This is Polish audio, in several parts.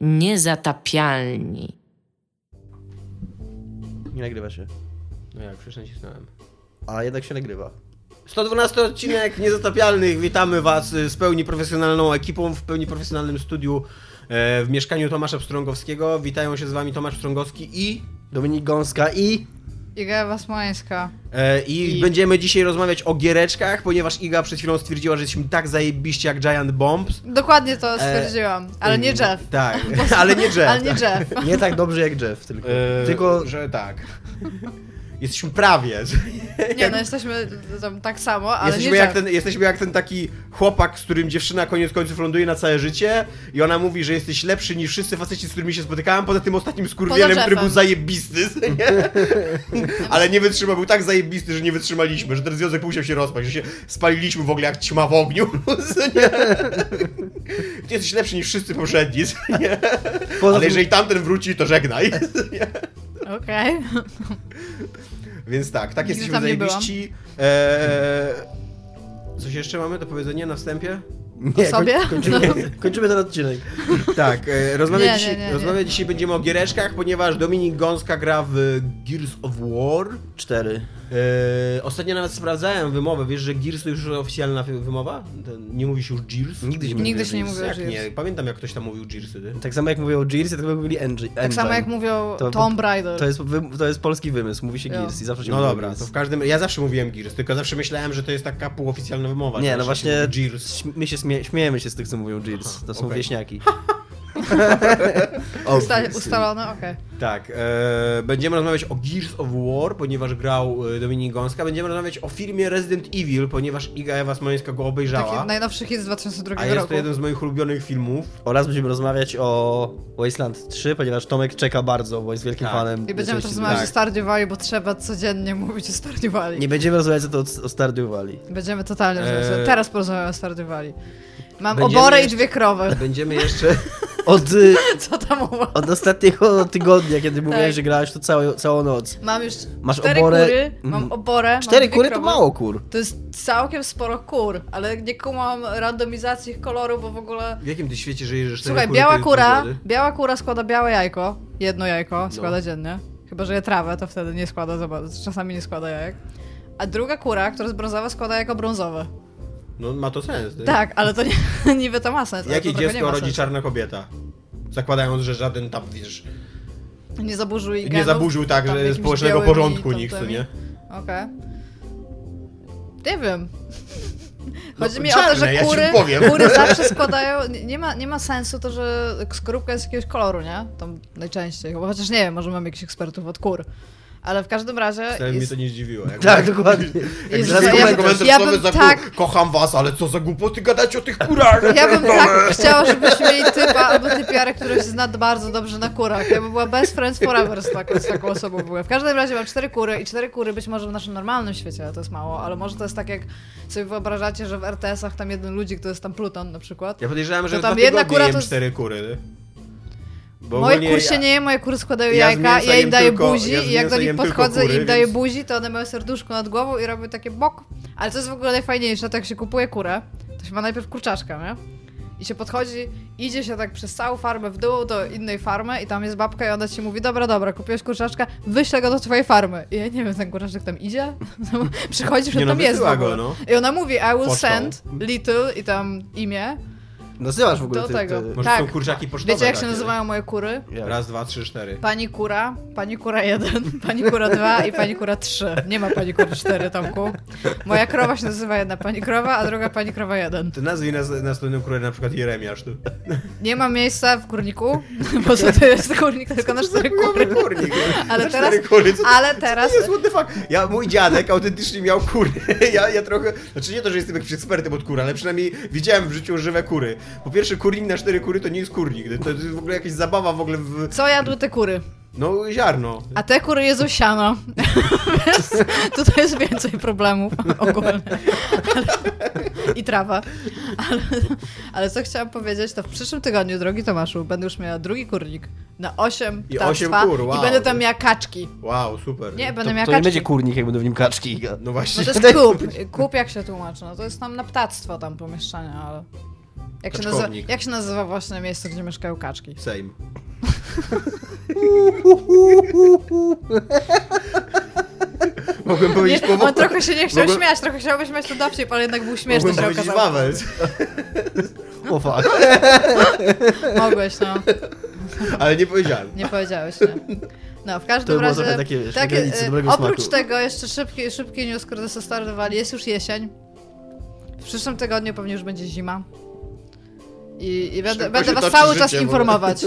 Niezatapialni. Nie nagrywa się. No jak, przecież nacisnąłem. A jednak się nagrywa. 112 odcinek Niezatapialnych. Witamy Was z pełni profesjonalną ekipą, w pełni profesjonalnym studiu e, w mieszkaniu Tomasza Pstrągowskiego. Witają się z Wami Tomasz Pstrągowski i... Dominik Gąska i... Iga Wasmańska. E, i, I- będziemy dzisiaj rozmawiać o giereczkach, ponieważ Iga przed chwilą stwierdziła, że jesteśmy tak zajebiście jak Giant Bombs. Dokładnie to stwierdziłam, ale nie Jeff. Tak, ale nie Jeff. Ale nie Jeff. Nie tak dobrze jak Jeff, tylko... E, tylko... że tak. Jesteśmy prawie. Nie no, jesteśmy tam tak samo, ale Jesteśmy nie jak, Jeff. ten, jesteśmy jak ten taki chłopak, z którym dziewczyna koniec końców ląduje na całe życie i ona mówi, że jesteś lepszy niż wszyscy faceci, z którymi się spotykałem, poza tym ostatnim skurwielem, który był zajebisty, nie? Ale nie wytrzymał, był tak zajebisty, że nie wytrzymaliśmy, że ten związek musiał się rozpaść, że się spaliliśmy w ogóle jak ćma w ogniu, nie? Ty jesteś lepszy niż wszyscy poprzedni, nie? Ale jeżeli tamten wróci, to żegnaj. Okej. Okay. Więc tak, tak jest siły zajebiści. Eee, coś jeszcze mamy do powiedzenia na wstępie? Nie, o sobie? Kończymy, no. kończymy ten odcinek. Tak, e, rozmawiać dzisiaj, rozmawia dzisiaj będziemy o giereczkach, ponieważ Dominik Gąska gra w Gears of War 4. Yy, ostatnio nawet sprawdzałem wymowę, wiesz, że Gears to już oficjalna wymowa? Ten, nie mówisz już Gears? Nigdy się Nigdy się nie mówię jak Gears. Nie, pamiętam jak ktoś tam mówił Gearsy. Tak samo jak mówią Gears, tak samo mówili Engine. Tak samo jak mówią to, Tomb Raider. To jest, to jest polski wymysł, mówi się jo. I zawsze się No dobra, Gears. to w każdym... Ja zawsze mówiłem Gears, tylko zawsze myślałem, że to jest taka półoficjalna wymowa. Nie, no właśnie się Gears. my się śmie śmiejemy się z tych, co mówią Gears. Aha, to są okay. wieśniaki. Usta ustalone, okej. Tak, e, będziemy rozmawiać o Gears of War, ponieważ grał e, Dominik Gąska. Będziemy rozmawiać o filmie Resident Evil, ponieważ Iga Ewa Smoleńska go obejrzała. Taki najnowszy hit z 2002 A jest roku. to jeden z moich ulubionych filmów. Oraz będziemy rozmawiać o Wasteland 3, ponieważ Tomek czeka bardzo, bo jest wielkim Tak. fanem. I będziemy też rozmawiać tak. o Stardew Valley, bo trzeba codziennie mówić o Stardew Valley. Nie będziemy rozmawiać o, o Stardew Valley. Będziemy totalnie Eee. rozmawiać. Teraz porozmawiamy o Stardew Valley. Mam Będziemy oborę jeszcze- i dwie krowy. Będziemy jeszcze... Od, y, Co tam uwa? od ostatniego tygodnia, kiedy mówiłeś, Tak. że grałeś tu całą, całą noc. Mam już Masz cztery oborę- kury, mam Mhm. oborę, mam Cztery dwie kury to krowy. mało kur. To jest całkiem sporo kur, ale nie kumam randomizacji ich kolorów, bo w ogóle... W jakim ty świecie żyjesz, że cztery Słuchaj, kury biała to jest kura, biała kura składa białe jajko, jedno jajko No. składa dziennie. Chyba, że je trawę, to wtedy nie składa, za bardzo- czasami nie składa jajek. A druga kura, która jest brązowa, składa jajko brązowe. No ma to sens. Ty. Tak, ale to nie, niby to ma sens. Jakie to nie dziecko rodzi czarna kobieta? Zakładając, że żaden tam, wiesz, Nie zaburzył jej nie genów, zaburzył tak, że społecznego porządku nikt, co nie? Okej. Nie wiem. Chodzi No, mi o to, czarne, że ja kury, powiem. kury zawsze składają. Nie, nie ma, nie ma sensu to, że skorupka jest jakiegoś koloru, nie? Tam najczęściej. Bo chociaż nie wiem, może mamy jakichś ekspertów od kur. Ale w każdym razie. Wcale mnie Jest, to nie zdziwiło. Jak Tak, dokładnie. Jak zaraz ja komentarz ja bym za tak- kocham was, ale co za głupoty gadać o tych kurach. ja bym tak chciała, żebyśmy mieli typa albo typiarę, który się zna bardzo dobrze na kurach. Ja bym była best friends forever z taką, z taką osobą w ogóle. W każdym razie mam cztery kury i cztery kury być może w naszym normalnym świecie to jest mało, ale może to jest tak jak sobie wyobrażacie, że w RTS-ach tam jeden ludzik to jest tam Pluton na przykład. Ja podejrzewam, że To tam jedna kura to jest- cztery kury. Bo Moje kur się ja- nie je, moje kury składają ja jajka, ja im daję tylko- buzi ja i jak do nich podchodzę i kury, im daję więc- buzi, to one mają serduszko nad głową i robią takie bok. Ale co jest w ogóle najfajniejsze, to jak się kupuje kurę, to się ma najpierw kurczaczka, nie? I się podchodzi, idzie się tak przez całą farmę w dół do innej farmy i tam jest babka i ona ci mówi, dobra, dobra, kupiłeś kurczaczka, wyślę go do twojej farmy. I ja nie wiem, ten kurczaczek tam idzie? Przychodzi, że no, tam jest go, no. I ona mówi, I will Pocztą. send little i tam imię Nazywasz w ogóle do ty, tego. Ty, Może Tak. są kurczaki pocztowe Wiecie, jak się takie. nazywają moje kury? Jak? Raz, dwa, trzy, cztery. Pani kura, pani kura 1, pani kura 2 i pani kura 3. Nie ma pani kury 4, Tomku. Moja krowa się nazywa jedna pani krowa, a druga pani krowa 1. Ty nazwij nas, następną kurę na przykład Jeremiasz. Tu. Nie ma miejsca w kurniku, bo co to jest kurnik tylko na 4 kury. kurnik. Ale Na teraz, cztery kury. Co to- ale To teraz, jest what the fuck. Ja, mój dziadek autentycznie miał kury. Ja, ja trochę, znaczy nie to, że jestem jakimś ekspertem od kur, ale przynajmniej widziałem w życiu żywe kury. Po pierwsze, kurnik na cztery kury to nie jest kurnik. To jest w ogóle jakaś zabawa w ogóle w... co jadły te kury? No, ziarno. A te kury jedzą siano. Więc tutaj jest więcej problemów ogólnie. Ale, I trawa. Ale, ale co chciałam powiedzieć, to w przyszłym tygodniu, drogi Tomaszu, będę już miała drugi kurnik na 8 I ptactwa osiem kur, wow. i będę tam miała kaczki. Wow, super. Nie, To, będę miała to nie kaczki. będzie kurnik, jak będą w nim kaczki. No No właśnie. to jest kup. Kup jak się tłumaczy. No to jest tam na ptactwo tam pomieszczenia, ale... Jak się, nazywa, jak się nazywa właśnie miejsce, gdzie mieszkają kaczki? Sejm. Mogłem powiedzieć Nie, powo- on trochę się nie chciał Mogłem- śmiać, trochę chciał śmiać to dowcip, ale jednak był śmieszny, Mogłem się okazało. O fuck. Mogłeś, no. Ale nie powiedziałem. Nie powiedziałeś, nie. No, w każdym To razie... takie, wiesz, tak, oprócz smaku. tego jeszcze szybki, szybki news, który zastartowali. Jest już jesień. W przyszłym tygodniu pewnie już będzie zima. I, i będę, będę was cały czas informować.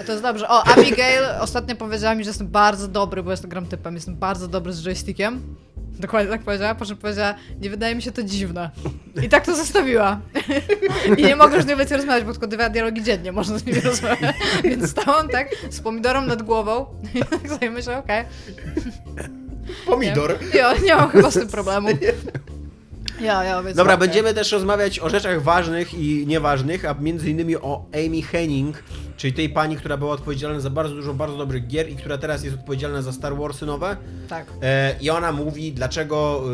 A to jest dobrze. O, Abigail ostatnio powiedziała mi, że jestem bardzo dobry, bo jestem gram typem, jestem bardzo dobry z joystickiem. Dokładnie tak powiedziała, po czym powiedziała, nie wydaje mi się to dziwne. I tak to zostawiła. I nie mogę już z nią więcej rozmawiać, bo tylko dwa dialogi dziennie można z nimi rozmawiać. Więc stałam tak z pomidorem nad głową i tak sobie myślę, okej. Pomidor. Ja nie mam chyba z tym problemu. Ja, ja, Dobra, okej. będziemy też rozmawiać o rzeczach ważnych i nieważnych, a między innymi o Amy Henning, czyli tej pani, która była odpowiedzialna za bardzo dużo bardzo dobrych gier i która teraz jest odpowiedzialna za Star Warsy nowe. Tak. E, I ona mówi, dlaczego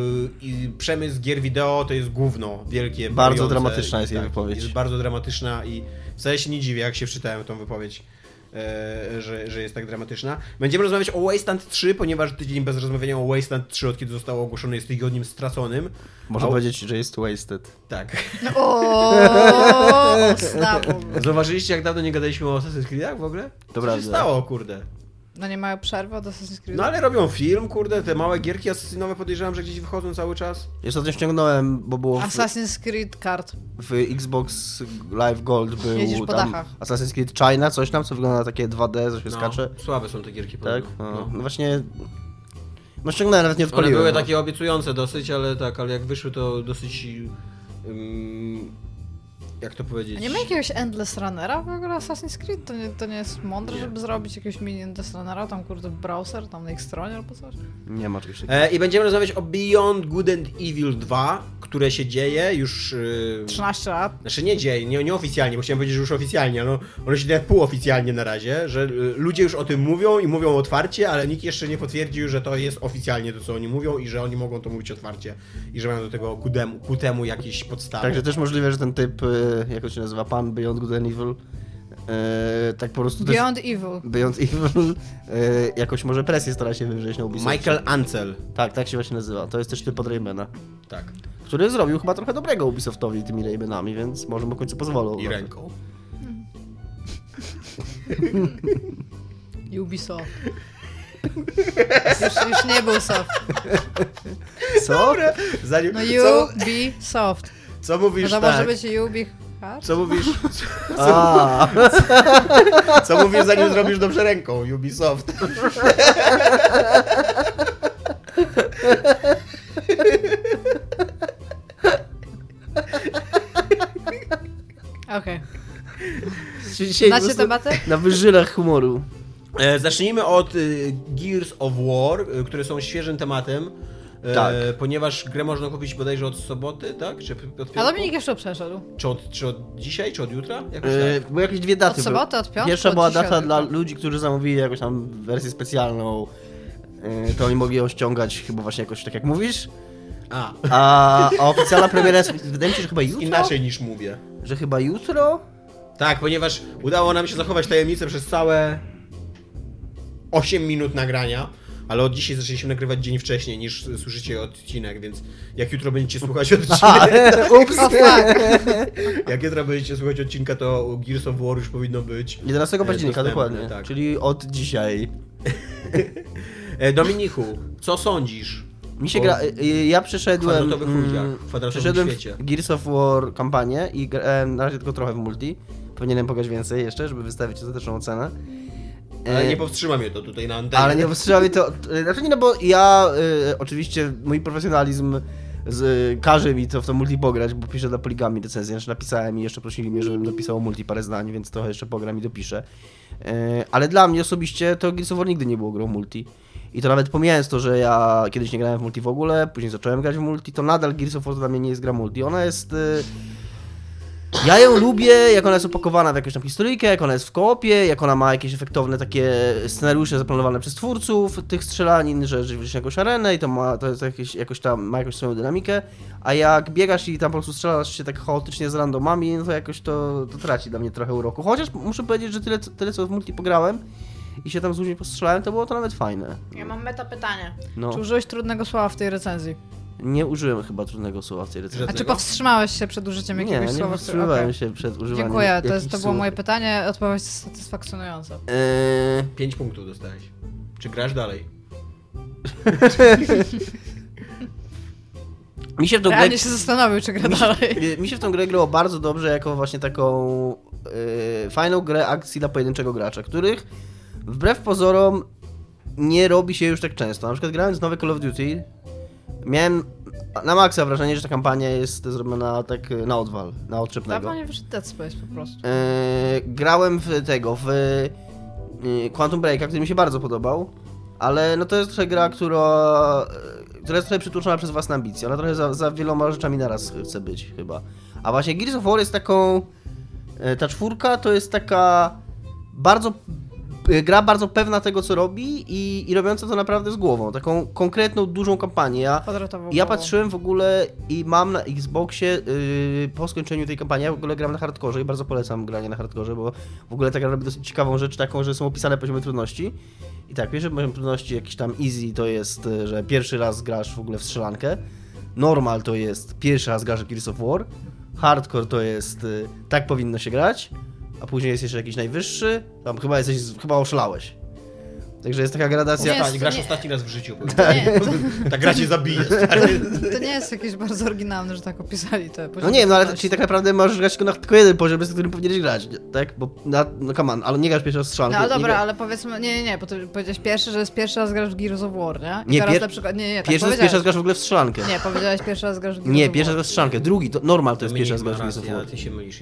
y, przemysł gier wideo to jest gówno wielkie. Bardzo bojące. dramatyczna jest jej wypowiedź. Jest bardzo dramatyczna i wcale się nie dziwię, jak się wczytałem tą wypowiedź. E, Że, że jest tak dramatyczna. Będziemy rozmawiać o Wasteland 3, ponieważ tydzień bez rozmawiania o Wasteland 3, od kiedy zostało ogłoszone, jest tygodniem straconym. Można A- powiedzieć, że jest wasted. Tak. O. Zauważyliście, jak dawno nie gadaliśmy o Assassin's Creed'ach w ogóle? To Co się stało, kurde? No nie mają przerwy od Assassin's Creed? No ale robią film, kurde, te małe gierki asesynowe podejrzewam, że gdzieś wychodzą cały czas. Jeszcze to ściągnąłem, bo było w, Assassin's Creed Card. w Xbox Live Gold był Jedziesz po tam dachach. Assassin's Creed China, coś tam, co wygląda na takie 2D, co się skacze. Słabe są te gierki, Tak? No. No. no właśnie... No ściągnąłem, nawet nie One odpaliłem. były no. takie obiecujące dosyć, ale tak, ale jak wyszły to dosyć... ym, jak to powiedzieć? A nie ma jakiegoś Endless Runnera w ogóle Assassin's Creed? To nie, to nie jest mądre, Nie. żeby zrobić jakiegoś mini Endless Runnera, tam kurde w browser, tam na ich stronie albo coś? Nie ma czegoś takiego. E, I będziemy rozmawiać o Beyond Good and Evil 2, które się dzieje już... Yy... 13 lat. Znaczy nie dzieje, nie, nieoficjalnie, bo chciałem powiedzieć, że już oficjalnie, ale no, ono się dzieje półoficjalnie na razie, że y, ludzie już o tym mówią i mówią otwarcie, ale nikt jeszcze nie potwierdził, że to jest oficjalnie to, co oni mówią i że oni mogą to mówić otwarcie i że mają do tego ku temu, ku temu jakieś podstawy. Także też możliwe, że ten typ, y, jak on się nazywa, pan Beyond Good and Evil, y, tak po prostu też... Beyond Evil. Beyond Evil y, jakoś może presję stara się wywrzeć na Ubisoft. Michael Ancel. Tak, tak się właśnie nazywa. To jest też typ od Raymana. Tak. Który zrobił chyba trochę dobrego Ubisoftowi tymi Raymanami, więc może mu w końcu pozwolą. I ręką. Ubisoft. już, już nie był soft. Co? Zanim, No co, Ubisoft. co No mówisz to tak? może być Ubi... Hard? Co mówisz, A, co mówisz zanim zrobisz dobrze ręką, Ubisoft? Okej. po Znacie tematy? Na wyżylach humoru. E, zacznijmy od y, Gears of War, y, które są świeżym tematem. E, Tak. Ponieważ grę można kupić bodajże od soboty, tak? Czy od piątku? A Dominik jeszcze przeszedł. Czy od, czy od dzisiaj, czy od jutra? Jakoś E, tak. były jakieś dwie daty. Od soboty, od piątku, Pierwsza od była dzisiaj, data dla ludzi, którzy zamówili jakąś tam wersję specjalną. E, To oni mogli ją ściągać chyba właśnie jakoś tak jak mówisz. A, A, a oficjalna premiera jest, wydaje mi się, że chyba jutro? inaczej niż mówię. Że chyba jutro? Tak, ponieważ udało nam się zachować tajemnicę przez całe 8 minut nagrania, ale od dzisiaj zaczęliśmy nagrywać dzień wcześniej niż słyszycie odcinek, więc jak jutro będziecie słuchać odcinek, Ups! Jak jutro będziecie słuchać odcinka, to Gears of War już powinno być. 11 października, dostępne, dokładnie. tak. Czyli od dzisiaj. E, Dominichu, co sądzisz? Mi się gra. y, Ja przeszedłem. mm, w kwadratowym przeszedłem świecie. Gears of War kampanię i grałem na razie tylko trochę w multi. Powinienem pograć więcej jeszcze, żeby wystawić ostateczną ocenę. Ale E, nie powstrzyma mnie to tutaj na antenie. Ale nie powstrzymał mnie to. y, Znaczy nie, no bo ja y, oczywiście mój profesjonalizm z, y, każe mi to w to multi pograć, bo piszę dla poligami recenzję. Znaczy napisałem i jeszcze prosili mnie, żebym napisał o multi parę zdań, więc trochę jeszcze pogram i dopiszę. Y, ale dla mnie osobiście to Gears of War nigdy nie było grą multi. I to nawet pomijając to, że ja kiedyś nie grałem w multi w ogóle, później zacząłem grać w multi, to nadal Gears of War dla mnie nie jest gra multi. Ona jest... Y, Ja ją lubię, jak ona jest opakowana w jakąś tam historyjkę, jak ona jest w koopie, jak ona ma jakieś efektowne takie scenariusze zaplanowane przez twórców tych strzelanin, że widzisz jakąś arenę i to ma, to jest jakieś, jakoś tam, ma jakąś swoją dynamikę, a jak biegasz i tam po prostu strzelasz się tak chaotycznie z randomami, no to jakoś to, to traci dla mnie trochę uroku. Chociaż muszę powiedzieć, że tyle, tyle co w multi pograłem i się tam z ludźmi postrzelałem, to było to nawet fajne. Ja mam meta pytanie. No, Czy użyłeś trudnego słowa w tej recenzji? Nie użyłem chyba trudnego słowa w tej recenzji. A czy powstrzymałeś się przed użyciem Nie, jakiegoś nie słowa? w- powstrzymywałem Okej. się przed używaniem Dziękuję, to, jest, to było słów. moje pytanie, odpowiedź jest satysfakcjonująca. Eee, 5 punktów dostałeś. Czy grasz dalej? mi się w tą grę się zastanowił, czy gra mi się, dalej. mi się w tą grę grało bardzo dobrze jako właśnie taką e, fajną grę akcji dla pojedynczego gracza, których wbrew pozorom nie robi się już tak często. Na przykład grając nowe Call of Duty miałem na maksa wrażenie, że ta kampania jest zrobiona tak e, na odwal, na odczepnego. Nie wyszedł Dead Space po prostu. E, grałem w tego, w e, Quantum Breaka, który mi się bardzo podobał, ale no to jest trochę gra, która, która jest trochę przytłuczona przez własne ambicje. Ona trochę za, za wieloma rzeczami naraz chce być chyba. A właśnie Gears of War jest taką, ta czwórka to jest taka bardzo gra bardzo pewna tego, co robi i, i robiąca to naprawdę z głową. Taką konkretną, dużą kampanię. Ja, ja głową. patrzyłem w ogóle i mam na Xboxie yy, po skończeniu tej kampanii, ja w ogóle gram na hardkorze i bardzo polecam granie na hardkorze, bo w ogóle ta gra robi dosyć ciekawą rzecz, taką, że są opisane poziomy trudności. I tak, pierwszy poziom trudności jakiś tam easy to jest, y, że pierwszy raz grasz w ogóle w strzelankę. Normal to jest pierwszy raz grasz w Gears of War. Hardcore to jest y, tak powinno się grać. A później jest jeszcze jakiś najwyższy. Tam chyba jesteś, chyba oszalałeś. Także jest taka gradacja. Nie, tak, grasz nie. ostatni raz w życiu. bo- Nie, Ta gra cię zabije. stary. to nie jest jakieś bardzo oryginalne, że tak opisali te No nie, no ale czyli tak naprawdę możesz grać tylko na tylko jeden poziom, z którym powinieneś grać, tak? Bo na, no come on, ale nie grasz pierwszy raz. No ale nie dobra, ale powiedzmy, nie, nie, nie, bo ty powiedziałeś pierwszy, że jest pierwszy raz grasz w Gears of War, nie? I Nie, teraz pier- na przykład, nie, nie, tak Pierwszy pierwszy raz grasz w ogóle w strzelankę. Nie, powiedziałeś pierwszy raz grasz w Gears Nie, pierwszy raz w strzelankę. Drugi, to normal to jest pierwszy raz grasz w Gears of War. ty się mylisz.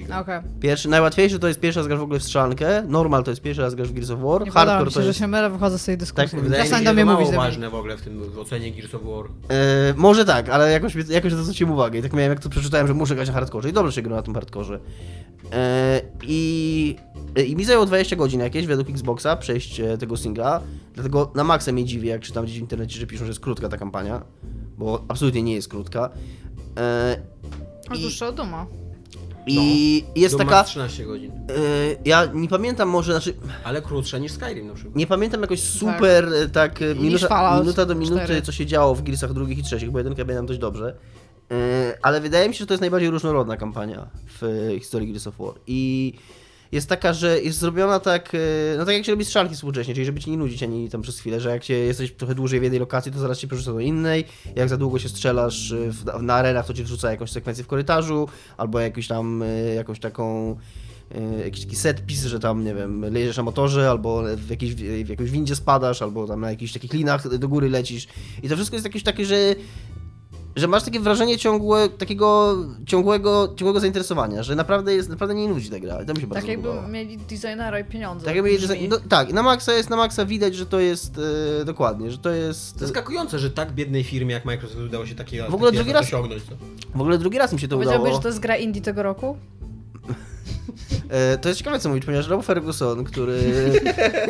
Pierwszy, najłatwiejszy to jest pierwszy raz grasz w ogóle w strzelankę. Normal to jest pierwszy raz grasz w Gears of War. Hardcore to jest... że się mylę, wychodzę z tej dyskusji. Tak, Wydaje mi się, do mnie to mało mówić. Ważne w ogóle w tym w ocenie Gears of War. E, może tak, ale jakoś, jakoś to zwróciłem uwagę. I tak miałem, jak to przeczytałem, że muszę grać na hardkorze. I dobrze się gra na tym hardkorze. E, i, I mi zajęło 20 godzin jakieś według Xboxa przejść e, tego singla. Dlatego na maksa mnie dziwi, jak czytam gdzieś w internecie, że piszą, że jest krótka ta kampania. Bo absolutnie nie jest krótka. E, A I- dłuższa od Duma. I jest Duma taka. 13 godzin. e, ja nie pamiętam może, znaczy. Ale krótsza niż Skyrim na przykład. Nie pamiętam jakoś super tak, tak Niż minuta, minuta do minuty, 4. co się działo w Gearsach drugich i trzecich, bo jedynkę pamiętam dość dobrze. Yy, ale wydaje mi się, że to jest najbardziej różnorodna kampania w historii Gears of War. I jest taka, że jest zrobiona tak, e, no tak jak się robi strzelki współcześnie, czyli żeby ci nie nudzić ani tam przez chwilę, że jak się jesteś trochę dłużej w jednej lokacji, to zaraz cię przerzuca do innej, jak za długo się strzelasz e, w, na arenach, to ci wrzuca jakąś sekwencję w korytarzu, albo jakąś tam, e, jakąś taką jakiś taki set piece, że tam, nie wiem, leżysz na motorze, albo w, jakiejś, w jakiejś windzie spadasz, albo tam na jakichś takich linach do góry lecisz. I to wszystko jest jakieś takie, że że masz takie wrażenie ciągłe, takiego ciągłego, ciągłego zainteresowania, że naprawdę jest, naprawdę nie nudzi ta gra. I to mi się bardzo Tak jakby podobało. mieli designera i pieniądze. Tak, jakby, Brzmi. no, tak, na maksa jest, na maksa widać, że to jest, e, dokładnie, że to jest... Zaskakujące, że tak biednej firmie jak Microsoft udało się takiego W ogóle taki drugi raz- osiągnąć. Co? W ogóle drugi raz mi się to Powiedziałbyś, udało. że to jest gra indie tego roku? E, To jest ciekawe co mówić, ponieważ Rob Ferguson, który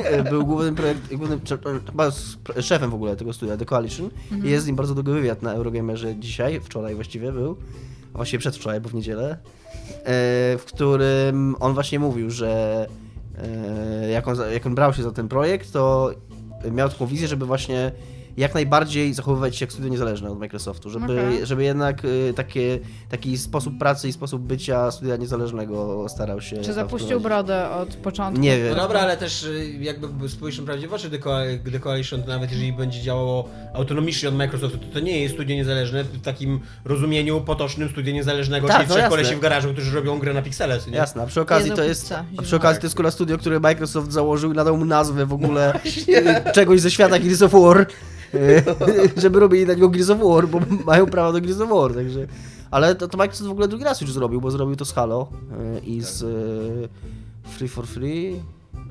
e, był głównym, projekt, głównym chyba szefem w ogóle tego studia, The Coalition, Mhm. jest z nim bardzo długi wywiad na Eurogamerze dzisiaj, wczoraj właściwie był, a właściwie przedwczoraj, bo w niedzielę, e, w którym on właśnie mówił, że jak on, jak on brał się za ten projekt, to miał taką wizję, żeby właśnie jak najbardziej zachowywać się jak studio niezależne od Microsoftu, żeby, Okej. żeby jednak y, takie, taki sposób pracy i sposób bycia studia niezależnego starał się Czy zapuścił brodę od początku? Nie No wiem. dobra, ale też y, jakby spojrzymy prawdzie w oczy The Coalition, to nawet jeżeli będzie działało autonomicznie od Microsoftu, to to nie jest studio niezależne w takim rozumieniu potocznym studia niezależnego, Tak, czyli no trzech kolesi w garażu, którzy robią grę na piksele, co nie? Jasne, a przy okazji Jedzą to jest. pizzę A przy okazji to jest Kula Studio, które Microsoft założył i nadał mu nazwę w ogóle y, czegoś ze świata Gears of War. żeby robili na niego Gears of War, bo mają prawo do Gears of War, także. Ale to, to Microsoft w ogóle drugi raz już zrobił, bo zrobił to z Halo y, i z y, Free for Free.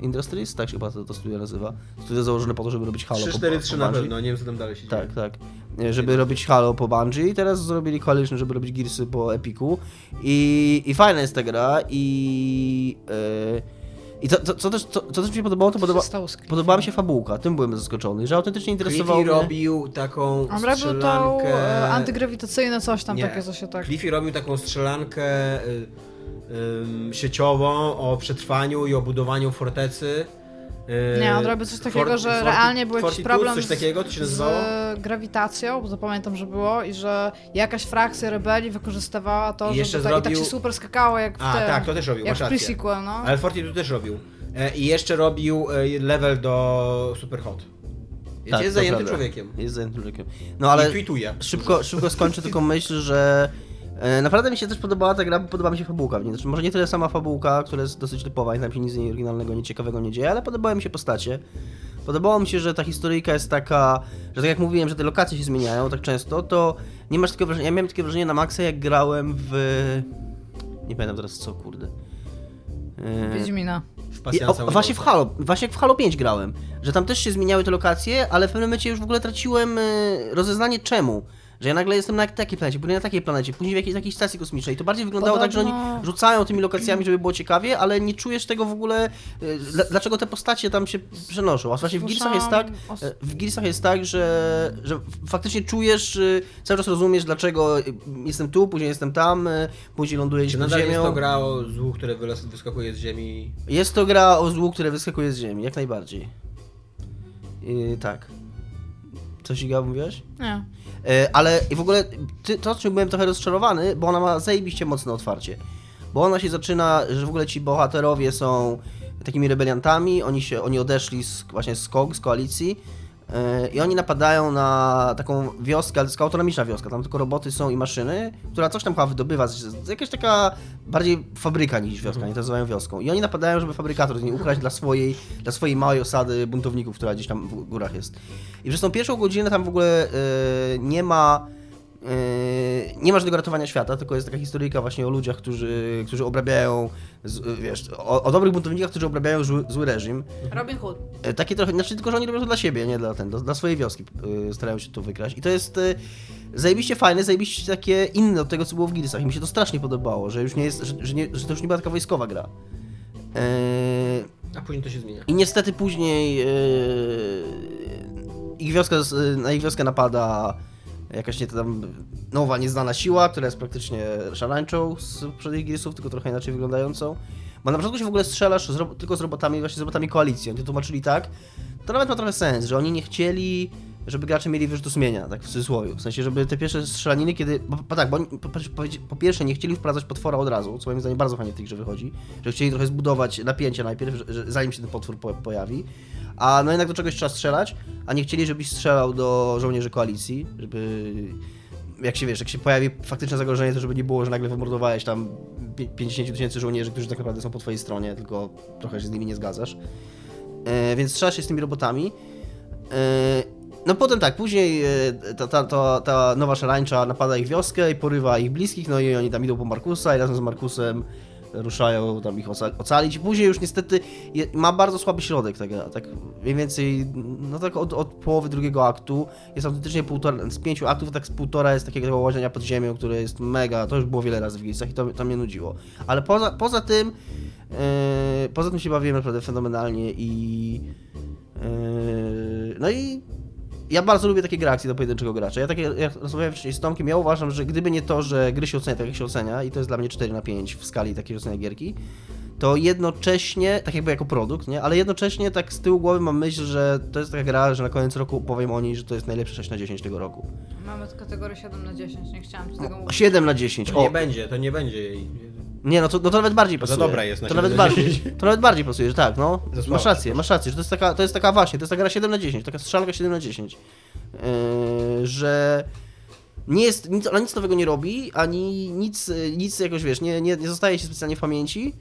Industries, tak się chyba to, to studio nazywa. Studio założone po to, żeby robić Halo po, 3-4-3 po na pewno, nie wiem co tam dalej się dzieje. Tak, tak. E, Żeby robić Halo po Bungie i teraz zrobili Coalition, żeby robić Gearsy po Epiku. I, i fajna jest ta gra i... E, I to, to, co, też, co, co też mi się podobało, to podoba, podobała mi się fabułka. Tym byłem zaskoczony, że autentycznie interesowało Cliffy mnie... robił taką On robił tą strzelankę... e, antygrawitacyjne coś tam Nie. takie, co się tak... Cliffy robił taką strzelankę y, ym, sieciową o przetrwaniu i o budowaniu fortecy. Y, Nie, on robił coś takiego, Fort- że Forti- realnie był jakiś problem coś takiego, to się nazywało? z grawitacją, bo to pamiętam, że było i że jakaś frakcja rebelii wykorzystywała to, I żeby jeszcze tak, i tak zrobił- się super skakało jak w A, tym, tak, to też robił, jak masz w rację. pre-sequel, no. Ale Fortitude też robił. E, I jeszcze robił e, level do Superhot. Jest, Tak, jest to zajęty prawda. człowiekiem. Jest zajętym człowiekiem. No ale... I tweetuje. Szybko, szybko skończę tylko myśl, że naprawdę mi się też podobała ta gra, bo podoba mi się fabułka. w niej. Znaczy, może nie tyle sama fabułka, która jest dosyć typowa i tam się nic z niej oryginalnego, nie ciekawego nie dzieje, ale podobały mi się postacie. Podobało mi się, że ta historyjka jest taka, że tak jak mówiłem, że te lokacje się zmieniają tak często, to nie masz takiego wrażenia, ja miałem takie wrażenie na maksa jak grałem w... Nie pamiętam teraz co, kurde. E, Wiedźmina. W i, o, właśnie w Halo, właśnie jak w Halo 5 grałem, że tam też się zmieniały te lokacje, ale w pewnym momencie już w ogóle traciłem y, rozeznanie czemu. Że ja nagle jestem na takiej planecie, później na takiej planecie, później w jakiejś takiej stacji kosmicznej. To bardziej wyglądało tak, że oni Podobno- rzucają tymi lokacjami, żeby było ciekawie, ale nie czujesz tego w ogóle, dla- dlaczego te postacie tam się przenoszą. A właśnie w Gearsach jest tak, y, w Gearsach jest tak, że, że faktycznie czujesz, y, cały czas rozumiesz, dlaczego jestem tu, później jestem tam, później ląduję Czy gdzieś pod nadal jest ziemią. to gra o złu, które wyskakuje z ziemi? Jest to gra o złu, które wyskakuje z ziemi, jak najbardziej. Yy, tak. Coś Iga mówiłaś? Nie. E, ale i w ogóle ty, to, czym byłem trochę rozczarowany, bo ona ma zajebiście mocne otwarcie. Bo ona się zaczyna, że w ogóle ci bohaterowie są takimi rebeliantami, oni się, oni odeszli z, właśnie z KOG, z koalicji i oni napadają na taką wioskę, ale to jest autonomiczna wioska, tam tylko roboty są i maszyny, która coś tam chyba wydobywa, z- jakaś taka bardziej fabryka niż wioska, oni to nazywają wioską. I oni napadają, żeby fabrykator z niej ukraść dla swojej, dla swojej małej osady buntowników, która gdzieś tam w górach jest. I przez tą pierwszą godzinę tam w ogóle e, nie ma e, nie ma żadnego ratowania świata, tylko jest taka historyjka właśnie o ludziach, którzy, którzy obrabiają, z, wiesz, o, o dobrych buntownikach, którzy obrabiają zły, zły reżim. Robin Hood. E, Takie trochę, znaczy tylko, że oni robią to dla siebie, nie dla ten, dla, dla swojej wioski e, starają się to wykraść. I to jest zajebiście fajne, zajebiście takie inne od tego, co było w Gearsach. I mi się to strasznie podobało, że już nie jest, że, że, nie, że to już nie była taka wojskowa gra. A później to się zmienia. i niestety później yy, ich wioska, na ich wioskę napada jakaś nie tam nowa, nieznana siła, która jest praktycznie szarańczą z poprzednich Gearsów, tylko trochę inaczej wyglądającą. Bo na początku się w ogóle strzelasz z, tylko z robotami, właśnie z robotami koalicji. Oni to tłumaczyli tak. To nawet ma trochę sens, że oni nie chcieli, żeby gracze mieli wyrzutu sumienia, tak w cudzysłowie. W sensie, żeby te pierwsze strzelaniny, kiedy... Bo, bo tak, bo oni po, po, po pierwsze nie chcieli wprowadzać potwora od razu, co moim zdaniem bardzo fajnie w tej grze wychodzi, że chcieli trochę zbudować napięcie najpierw, że, że, zanim się ten potwór po, pojawi. A no jednak do czegoś trzeba strzelać, a nie chcieli, żebyś strzelał do żołnierzy koalicji, żeby jak się wiesz, jak się pojawi faktyczne zagrożenie, to żeby nie było, że nagle wymordowałeś tam pi- 50 tysięcy żołnierzy, którzy tak naprawdę są po twojej stronie, tylko trochę się z nimi nie zgadzasz. E, więc strzelasz się z tymi robotami. E, no potem tak, później e, ta, ta, ta, ta nowa szarańcza napada ich wioskę i porywa ich bliskich, no i oni tam idą po Markusa i razem z Markusem ruszają tam ich oca- ocalić. Później już niestety je, ma bardzo słaby środek ta gra, tak mniej więcej, no tak od, od połowy drugiego aktu jest autentycznie półtora, z pięciu aktów tak z półtora jest takiego łażenia pod ziemią, które jest mega, to już było wiele razy w Gearsach i to, to mnie nudziło. Ale poza, poza tym, e, poza tym się bawiłem naprawdę fenomenalnie i e, no i ja bardzo lubię takie gry akcji do pojedynczego gracza. Ja takie, jak rozmawiałem wcześniej z Tomkiem, ja uważam, że gdyby nie to, że gry się ocenia tak jak się ocenia i to jest dla mnie 4 na 5 w skali takiej ocenia gierki, to jednocześnie, tak jakby jako produkt, nie? Ale jednocześnie tak z tyłu głowy mam myśl, że to jest taka gra, że na koniec roku powiem o niej, że to jest najlepsze 6 na 10 tego roku. Mamy kategorię 7 na 10, nie chciałam ci tego mówić. 7 na 10, To o! nie będzie, to nie będzie jej. Nie, no to, no to nawet bardziej To za pasuje. dobra jest na to 7 nawet na bardziej, 10. To nawet bardziej pasuje, że tak, no. Masz rację, masz rację, że to jest taka, to jest taka właśnie, to jest taka gra 7 na 10, taka strzelanka 7 na 10. Yy, że nie jest, nic, ona nic nowego nie robi, ani nic, nic jakoś, wiesz, nie, nie, nie zostaje się specjalnie w pamięci.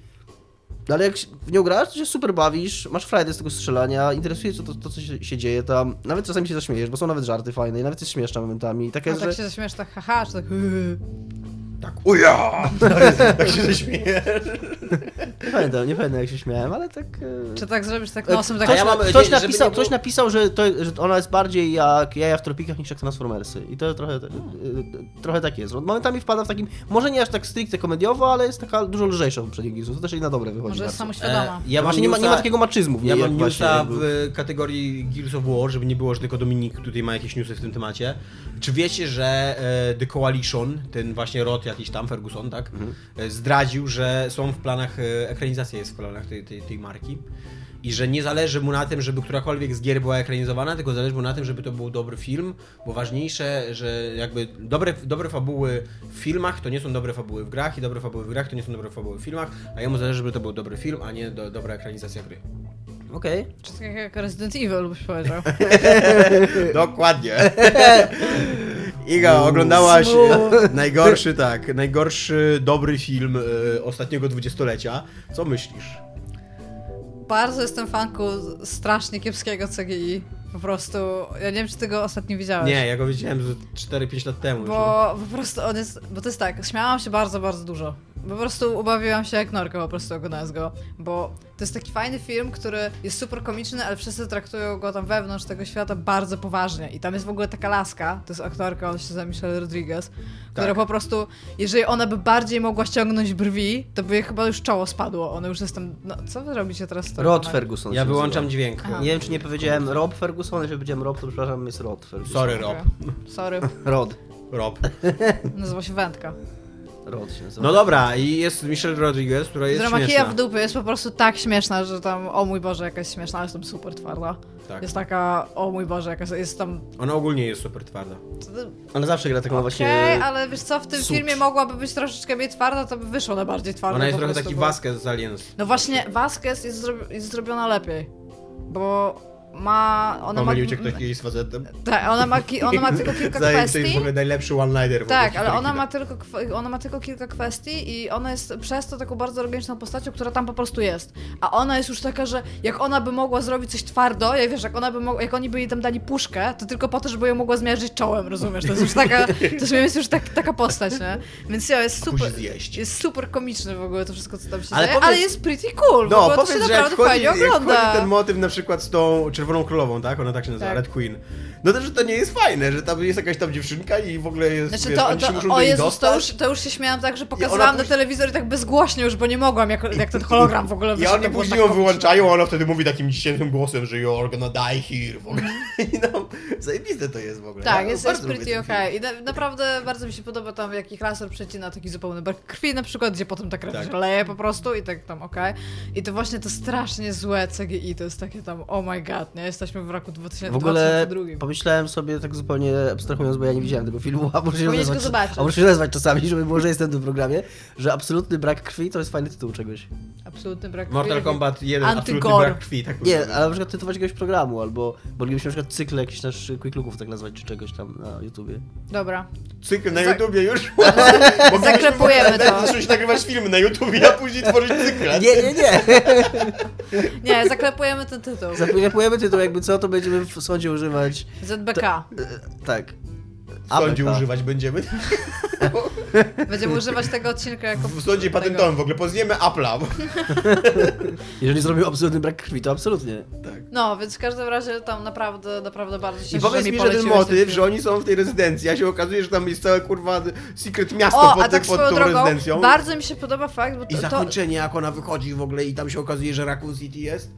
Ale jak w nią grasz, to się super bawisz, masz frajdę z tego strzelania, interesuje cię to, to co się, się dzieje tam. Nawet czasami się zaśmiejesz, bo są nawet żarty fajne i nawet jest śmieszne momentami. A jest, tak że... się zaśmiesz tak haha, czy tak Tak, uja! Tak się zaśmieje. Nie pamiętam, nie pamiętam jak się śmiałem, ale tak... e, Czy tak zrobisz tak nosem, tak a ja mam- Ktoś żeby napisał, nie było- ktoś napisał że, to, że ona jest bardziej jak jaja w tropikach niż jak Transformersy. I to trochę, e, trochę tak jest. Momentami wpada w takim, może nie aż tak stricte komediowo, ale jest taka dużo lżejsza w poprzednich. To też jej na dobre wychodzi Może jest samoświadoma. ja mam Właśnie nie ma, nie ma takiego maczyzmu w niej. Ja mam właśnie newsa jakby- w kategorii Gears of War, żeby nie było, że tylko Dominik tutaj ma jakieś newsy w tym temacie. Czy wiecie, że e, The Coalition, ten właśnie rod jakiś tam, Ferguson, tak, e, zdradził, że są w planach, e, ekranizacja jest w planach tej, tej, tej marki. I że nie zależy mu na tym, żeby którakolwiek z gier była ekranizowana, tylko zależy mu na tym, żeby to był dobry film, bo ważniejsze, że jakby dobre, dobre fabuły w filmach to nie są dobre fabuły w grach i dobre fabuły w grach to nie są dobre fabuły w filmach, a jemu zależy, żeby to był dobry film, a nie do, dobra ekranizacja gry. Okej. Czy tak jak Resident Evil byś powiedział. Dokładnie. Iga, oglądałaś najgorszy, tak, najgorszy dobry film e, ostatniego dwudziestolecia. Co myślisz? Bardzo jestem fanką strasznie kiepskiego CGI. Po prostu, ja nie wiem, czy ty go ostatnio widziałeś. Nie, ja go widziałem z 4-5 lat temu. już, no. Bo po prostu on jest, bo to jest tak, śmiałam się bardzo, bardzo dużo. Po prostu ubawiłam się jak norka po prostu oglądając go, bo to jest taki fajny film, który jest super komiczny, ale wszyscy traktują go tam wewnątrz tego świata bardzo poważnie i tam jest w ogóle taka laska, to jest aktorka, ona się nazywa Michelle Rodriguez, która Tak. po prostu, jeżeli ona by bardziej mogła ściągnąć brwi, to by jej chyba już czoło spadło, ona już jest tam, no co wy robicie teraz? z Rod? Ferguson. Ja wyłączam nazywa. dźwięk. Aha. Nie wiem, czy nie powiedziałem Rob Ferguson, jeżeli powiedziałem Rob, to przepraszam, jest Rod Ferguson. Sorry, Rob. Sorry, Rod. Rob. nazywa się Wędka. Rod się nazywa. No dobra, i jest Michelle Rodriguez, która jest Która ma kija śmieszna. w dupy, jest po prostu tak śmieszna, że tam, o mój Boże, jakaś śmieszna, ale jest tam super twarda. Tak. Jest taka, o mój Boże, jakaś, jest tam... Ona ogólnie jest super twarda. Ona zawsze gra taką Okej, właśnie... ale wiesz co, w tym Sucz. filmie mogłaby być troszeczkę mniej twarda, to by wyszło na bardziej twarda. Ona jest trochę prostu, taki bo- Vasquez z Aliens. No właśnie, Vasquez jest, zrobi- jest zrobiona lepiej, bo ma... Ona ma... Pomylił cię ktoś kiedyś z facetem. Tak, ona ma, ona ma tylko kilka Zanim To jest w kwestii. ogóle najlepszy one-liner. Tak, ale ona ma, tylko, ona ma tylko kilka kwestii i ona jest przez to taką bardzo organiczną postacią, która tam po prostu jest. A ona jest już taka, że jak ona by mogła zrobić coś twardo, jak wiesz, jak ona by mogła, jak oni by jej tam dali puszkę, to tylko po to, żeby ją mogła zmierzyć czołem, rozumiesz? To jest już taka, to jest już tak, taka postać, nie? Więc ja, jest super, jest super komiczny w ogóle to wszystko, co tam się Ale dzieje, powiedz- ale jest pretty cool, No, ogóle to się powiedz, jak naprawdę fajnie jak wchodzi ogląda. ten motyw na przykład z tą Czerwoną Królową, tak? Ona tak się nazywa, Tak. Red Queen. No to, że to nie jest fajne, że tam jest jakaś tam dziewczynka i w ogóle jest, Znaczy wiesz, to, oni się to, muszą o Jezus, to już, to już się śmiałam tak, że pokazywałam na telewizor i tak bezgłośnie już, bo nie mogłam, jak, jak ten hologram w ogóle I oni później tak ją komiczne. wyłączają, a ona wtedy mówi takim ciętym głosem, że you're gonna die here w ogóle. I no, zajebiste to jest w ogóle. Tak, Ja jest, jest pretty okej. I na, naprawdę bardzo mi się podoba tam, jak ich laser przecina taki zupełny brak krwi na przykład, gdzie potem ta krew Tak. leje po prostu i tak tam okej. I to właśnie to strasznie złe CGI, to jest takie tam oh my god, nie? Jesteśmy w roku 2000, W ogóle 2002. pomyślałem sobie tak zupełnie abstrahując, bo ja nie widziałem tego filmu, a muszę się go nazwać, zobaczyć. a muszę się nazwać czasami, żeby było, że jestem w tym programie, że absolutny brak krwi to jest fajny tytuł czegoś. Absolutny brak krwi. Mortal Kombat 1, absolutny Antygor. brak krwi. Tak Nie, ale na przykład tytułować jakiegoś programu, albo moglibyśmy na przykład cykl jakiś nasz Quick Looków tak nazwać, czy czegoś tam na YouTubie. Dobra. Cykl na Za- YouTubie już. Zaklepujemy to. Zacząć nagrywać filmy na YouTubie, a później tworzyć cykle. Nie, nie, nie! Nie, zaklepujemy ten tytuł. Zapojemy tytuł, jakby co, to będziemy w sądzie używać. ZBK. E, tak. W sądzie ABK. używać będziemy. Będziemy używać tego odcinka jako... W sądzie tego. patentowym w ogóle pozwiemy Apple'a. Jeżeli zrobił absolutny brak krwi, to absolutnie. No, więc w każdym razie tam naprawdę, naprawdę bardzo się I powiedz mi, że ten motyw, że oni są w tej rezydencji, a się okazuje, że tam jest całe kurwa secret miasto O, pod, a tak pod swoją tą drogą, rezydencją. bardzo mi się podoba fakt, bo I to, to, zakończenie, jak ona wychodzi w ogóle i tam się okazuje, że Raccoon City jest.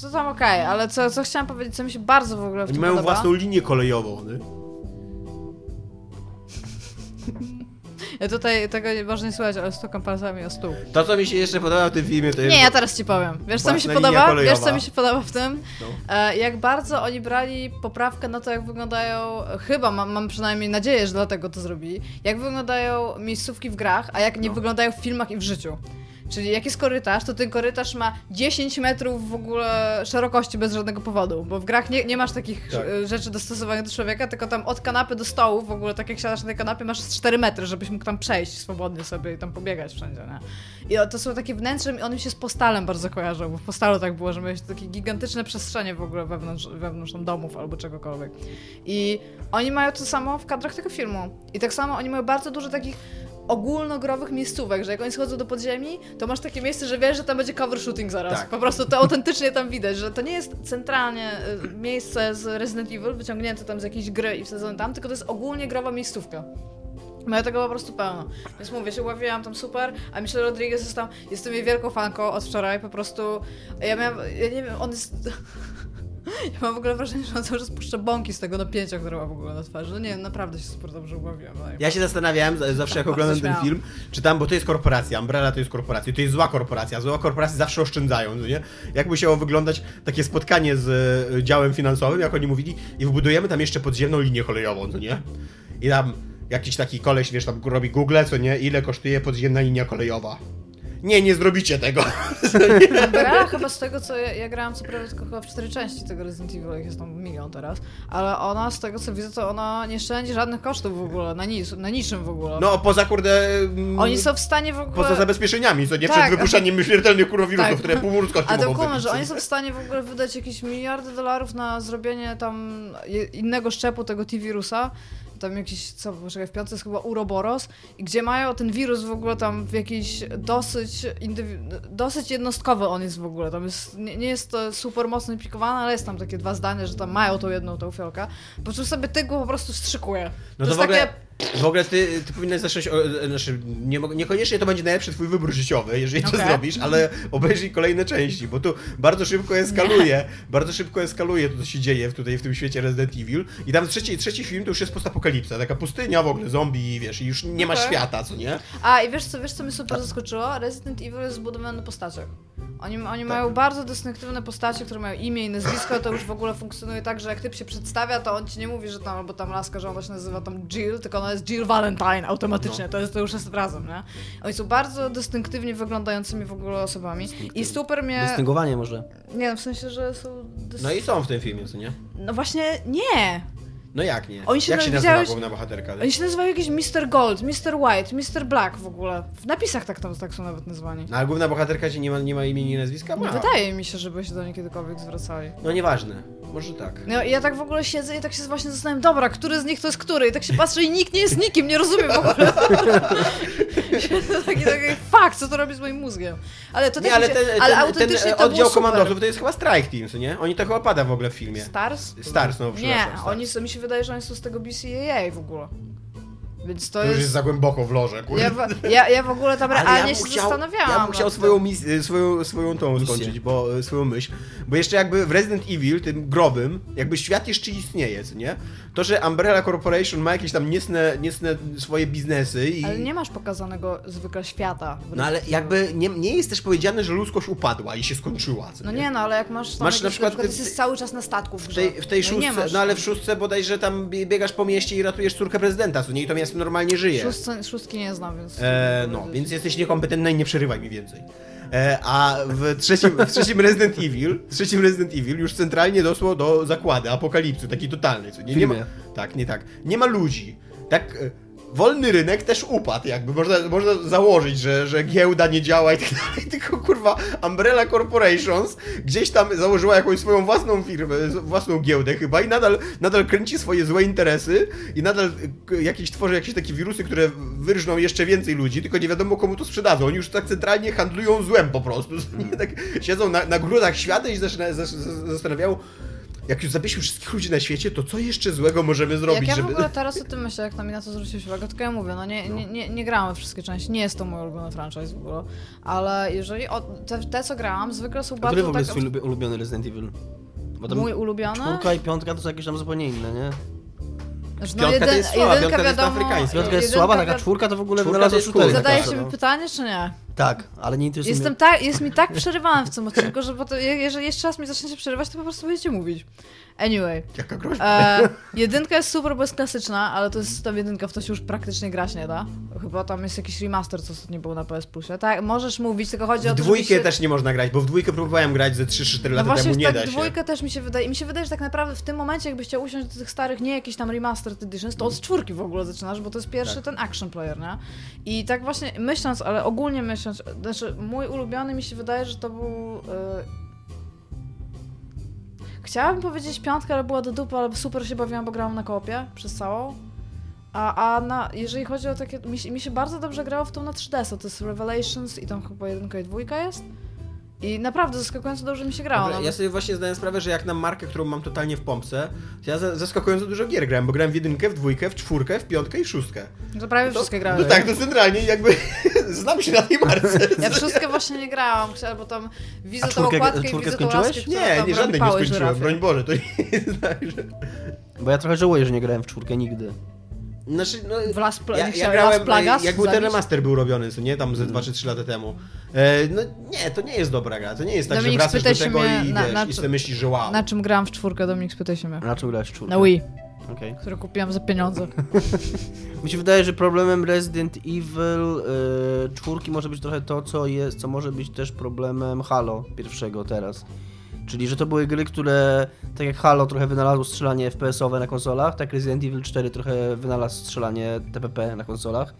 To tam okej, ale co, co chciałam powiedzieć, co mi się bardzo w ogóle w Oni mają podoba. własną linię kolejową. Nie? Ja tutaj tego nie można nie słuchać, ale stukam palcami o stół. To, co mi się jeszcze podoba w tym filmie, to jest... Nie, ja teraz ci powiem. Wiesz, co mi się podoba? kolejowa. Wiesz, co mi się podoba w tym? No. E, jak bardzo oni brali poprawkę na to, jak wyglądają, chyba mam, mam przynajmniej nadzieję, że dlatego to zrobili, jak wyglądają miejscówki w grach, a jak nie No. wyglądają w filmach i w życiu. Czyli jak jest korytarz, to ten korytarz ma 10 metrów w ogóle szerokości bez żadnego powodu, bo w grach nie, nie masz takich Tak. e, rzeczy dostosowanych do człowieka, tylko tam od kanapy do stołu, w ogóle tak jak siadasz na tej kanapie, masz 4 metry, żebyś mógł tam przejść swobodnie sobie i tam pobiegać wszędzie, nie? I to są takie wnętrze, i one mi się z postalem bardzo kojarzą, bo w postalu tak było, że miałeś takie gigantyczne przestrzenie w ogóle wewnątrz, wewnątrz domów albo czegokolwiek. I oni mają to samo w kadrach tego filmu. I tak samo oni mają bardzo dużo takich ogólnogrowych miejscówek, że jak oni schodzą do podziemi, to masz takie miejsce, że wiesz, że tam będzie cover shooting zaraz. Tak. Po prostu to autentycznie tam widać, że to nie jest centralnie y, miejsce z Resident Evil, wyciągnięte tam z jakiejś gry i wsadzone tam, tylko to jest ogólnie growa miejscówka. No ja tego po prostu pełno. Więc mówię, się ławiłam tam super, a Michelle Rodriguez jest tam, jestem jej wielką fanką od wczoraj, po prostu, ja miałam, ja nie wiem, on jest... Ja mam w ogóle wrażenie, że on cały czas puszcza bąki z tego napięcia, które ma w ogóle na twarzy. No nie wiem, naprawdę się super dobrze ubawiłam. No Ja się zastanawiałem zawsze jak oglądam ten film, czy tam, bo to jest korporacja, Umbrella to jest korporacja, to jest zła korporacja, zła korporacje zawsze oszczędzają, no nie? Jak musiało wyglądać takie spotkanie z e, działem finansowym, jak oni mówili, i wybudujemy tam jeszcze podziemną linię kolejową, no nie? I tam jakiś taki koleś, wiesz, tam robi Google, co nie? Ile kosztuje podziemna linia kolejowa? Nie, nie zrobicie tego. Umbrella chyba z tego, co ja, ja grałam, co prawda tylko chyba w cztery części tego Resident Evil, ich jest tam milion teraz, ale ona, z tego co widzę, to ona nie szczędzi żadnych kosztów w ogóle, na, nic, na niczym w ogóle. No, poza kurde... mm, Oni są w stanie w ogóle... Poza zabezpieczeniami, co nie? Tak. Przed wypuszczaniem śmiertelnych kurowirusów, Tak. które pół A to mogą kumam, wybić, że oni są w stanie w ogóle wydać jakieś miliardy dolarów na zrobienie tam innego szczepu tego T-wirusa. Tam jakiś, co, poczekaj, w piątce jest chyba Uroboros, i gdzie mają ten wirus w ogóle tam w jakiś dosyć, dosyć jednostkowy on jest w ogóle. Tam jest, nie, nie jest to super mocno implikowane, ale jest tam takie dwa zdania, że tam mają tą jedną tą fiolkę. Po czym sobie ty go po prostu wstrzykuje. No to to, jest ogóle, takie... w ogóle ty, ty powinnaś zacząć, o, e, znaczy, nie, niekoniecznie to będzie najlepszy twój wybór życiowy, jeżeli to Okej. zrobisz, ale obejrzyj kolejne części, bo tu bardzo szybko eskaluje, bardzo szybko eskaluje to, co się dzieje w- tutaj w tym świecie Resident Evil i tam trzeci, trzeci film to już jest postapokalipsa, taka pustynia w ogóle, zombie, wiesz, i już nie ma Okej. świata, co nie? A i wiesz co, wiesz co mnie super zaskoczyło? Resident Evil jest zbudowany na postaciach. Oni, Tak. oni mają bardzo dystynktywne postacie, które mają imię i nazwisko, to już w ogóle funkcjonuje tak, że jak typ się przedstawia, to on ci nie mówi, że tam, albo tam laska, że ona się nazywa tam Jill, tylko ona jest Jill Valentine automatycznie, No. to, jest, to już jest razem, nie? Oni są bardzo dystynktywnie wyglądającymi w ogóle osobami i super mnie... Dystyngowanie może. Nie no, w sensie, że są... Dys... No i są w tym filmie, co nie? No właśnie, nie! No jak nie? Oni się jak się nazywa główna bohaterka? Oni się nazywają jakiś Mr. Gold, Mr. White, Mr. Black w ogóle. W napisach tak, tam, tak są nawet nazwani. No ale główna bohaterka się nie ma, nie ma imienia i nazwiska? Nie Ma. wydaje mi się, żeby się do niej kiedykolwiek zwracali. No nieważne, może tak. No ja tak w ogóle siedzę i tak się właśnie zastanawiam, dobra, który z nich to jest który? I tak się patrzę i nikt nie jest nikim, nie rozumiem w ogóle. Taki, taki, fuck, co to robi z moim mózgiem? Ale to Nie, ale się, ten, ale ten, autentycznie ten to oddział komandosów to jest chyba Strike Team, co nie? Oni to chyba pada w ogóle w filmie. Stars? Stars, no Nie, oni są, mi się wydaje, że oni są z tego BCAA w ogóle. Więc to, To już jest jest... za głęboko w loże, kurde. Ja, w- ja, ja w ogóle tam Ale realnie bym się chciał- zastanawiałam. Ja bym chciał swoją, mis- y, swoją, swoją tą Misję. skończyć, bo y, swoją myśl. Bo jeszcze jakby w Resident Evil, tym grobym, jakby świat jeszcze istnieje, co nie? To, że Umbrella Corporation ma jakieś tam niecne, niecne swoje biznesy i... Ale nie masz pokazanego zwykle świata. w No ale jakby nie, nie jest też powiedziane, że ludzkość upadła i się skończyła, co No nie, no ale jak masz tam Masz jakieś, na przykład- na przykład jesteś cały czas na statku w W grze. tej, w tej no szóstce, masz, no ale w szóstce bodajże tam bie- biegasz po mieście i ratujesz córkę prezydenta, co nie? I to miasto normalnie żyje. Szóstce, szóstki nie znam, więc... E, no, więc jesteś niekompetentna i nie przerywaj mi więcej. E, a w trzecim, w trzecim Resident Evil, w trzecim Resident Evil już centralnie doszło do zakłady, apokalipsy, takiej totalnej, co nie, nie ma. Tak, nie tak. Nie ma ludzi. Tak, e, wolny rynek też upadł, jakby można, można założyć, że, że giełda nie działa i tak dalej, tylko kurwa Umbrella Corporations gdzieś tam założyła jakąś swoją własną firmę, własną giełdę chyba i nadal, nadal kręci swoje złe interesy i nadal jakieś tworzy jakieś takie wirusy, które wyrżną jeszcze więcej ludzi, tylko nie wiadomo komu to sprzedadzą. Oni już tak centralnie handlują złem po prostu. Tak siedzą na, na grudach świata i zas- zastanawiają jak już zabieśmy wszystkich ludzi na świecie, to co jeszcze złego możemy zrobić, Jak ja w żeby... ogóle teraz o tym myślę, jak na mnie na to zwróciłeś uwagę, tylko ja mówię, no nie, nie, nie, nie grałam we wszystkie części, nie jest to mój ulubiony franchise w ogóle, ale jeżeli, o, te, te co grałam, zwykle są A który bardzo w ogóle tak... jest ulubiony Resident Evil? Bo tam Mój ulubiony? czwórka i piątka to są jakieś tam zupełnie inne, nie? Znaczy, Piątka to jest słaba, jedynka piątka to jest wiadomo, afrykańska. Piątka jest słaba, taka czwórka to w ogóle wynalazła tak Zadajesz no. pytanie, czy nie? Tak, ale nie interesuje Jestem mnie. tak, jest mi tak przerywany w tym odcinku, że potem, je- jeżeli jeszcze raz mi zaczniecie przerywać, to po prostu będziecie mówić. Anyway. Jaka groźba. E, jedynka jest super, bo jest klasyczna, ale to jest ta jedynka, w to się już praktycznie grać nie da. Chyba tam jest jakiś remaster, co ostatnio był na PS Plusie. Tak, możesz mówić, tylko chodzi o W to, dwójkę żeby się... też nie można grać, bo w dwójkę próbowałem grać ze 3-4 No lata właśnie, temu, nie tak da się. dwójka też mi się wydaje. Mi się wydaje, że tak naprawdę w tym momencie, jakbyś chciał usiąść do tych starych, nie jakiś tam remastered editions, to od czwórki w ogóle zaczynasz, bo to jest pierwszy Tak. ten action player, nie? I tak właśnie myśląc, ale ogólnie myśląc, znaczy mój ulubiony mi się wydaje, że to był... y, Chciałabym powiedzieć piątka, ale była do dupy, ale super się bawiłam, bo grałam na koopie przez całą. A, a na, jeżeli chodzi o takie, mi, się- mi się bardzo dobrze grało w tą na 3DS, to jest Revelations i tam chyba jedynka i dwójka jest. I naprawdę zaskakująco dobrze mi się grało. Dobra, nawet. ja sobie właśnie zdaję sprawę, że jak na markę, którą mam totalnie w pompce, to ja za- zaskakująco dużo gier grałem, bo grałem w jedynkę, w dwójkę, w czwórkę, w piątkę i w szóstkę. To prawie To- wszystkie grałem. No tak, to centralnie jakby znam się na tej marce. Ja wszystkie właśnie nie grałam, chciałam, bo tam widzę tą okładkę i widzę tą która Nie, nie, żadnej nie skończyłem, żyrafie. broń Boże, to nie jest tak, że... Bo ja trochę żałuję, że nie grałem w czwórkę nigdy. Znaczy, no, W Las, Pla- ja, ja grałem, Plagas jak był ten remaster był robiony, co nie, tam ze 2 czy 3 lata temu. E, no nie, to nie jest dobra gra, to nie jest tak, Dominik, że wracasz do tego mnie, i na- wiesz, na i myślisz, że wow. Na czym grałam w czwórkę, Dominik, spytaj się mnie. Na czym grałeś w czwórkę? Na Wii, Okej. które kupiłam za pieniądze. Mi się wydaje, że problemem Resident Evil y, czwórki może być trochę to, co jest, co może być też problemem Halo pierwszego teraz. Czyli, że to były gry, które, tak jak Halo trochę wynalazło strzelanie FPS-owe na konsolach, tak Resident Evil 4 trochę wynalazł strzelanie TPP na konsolach.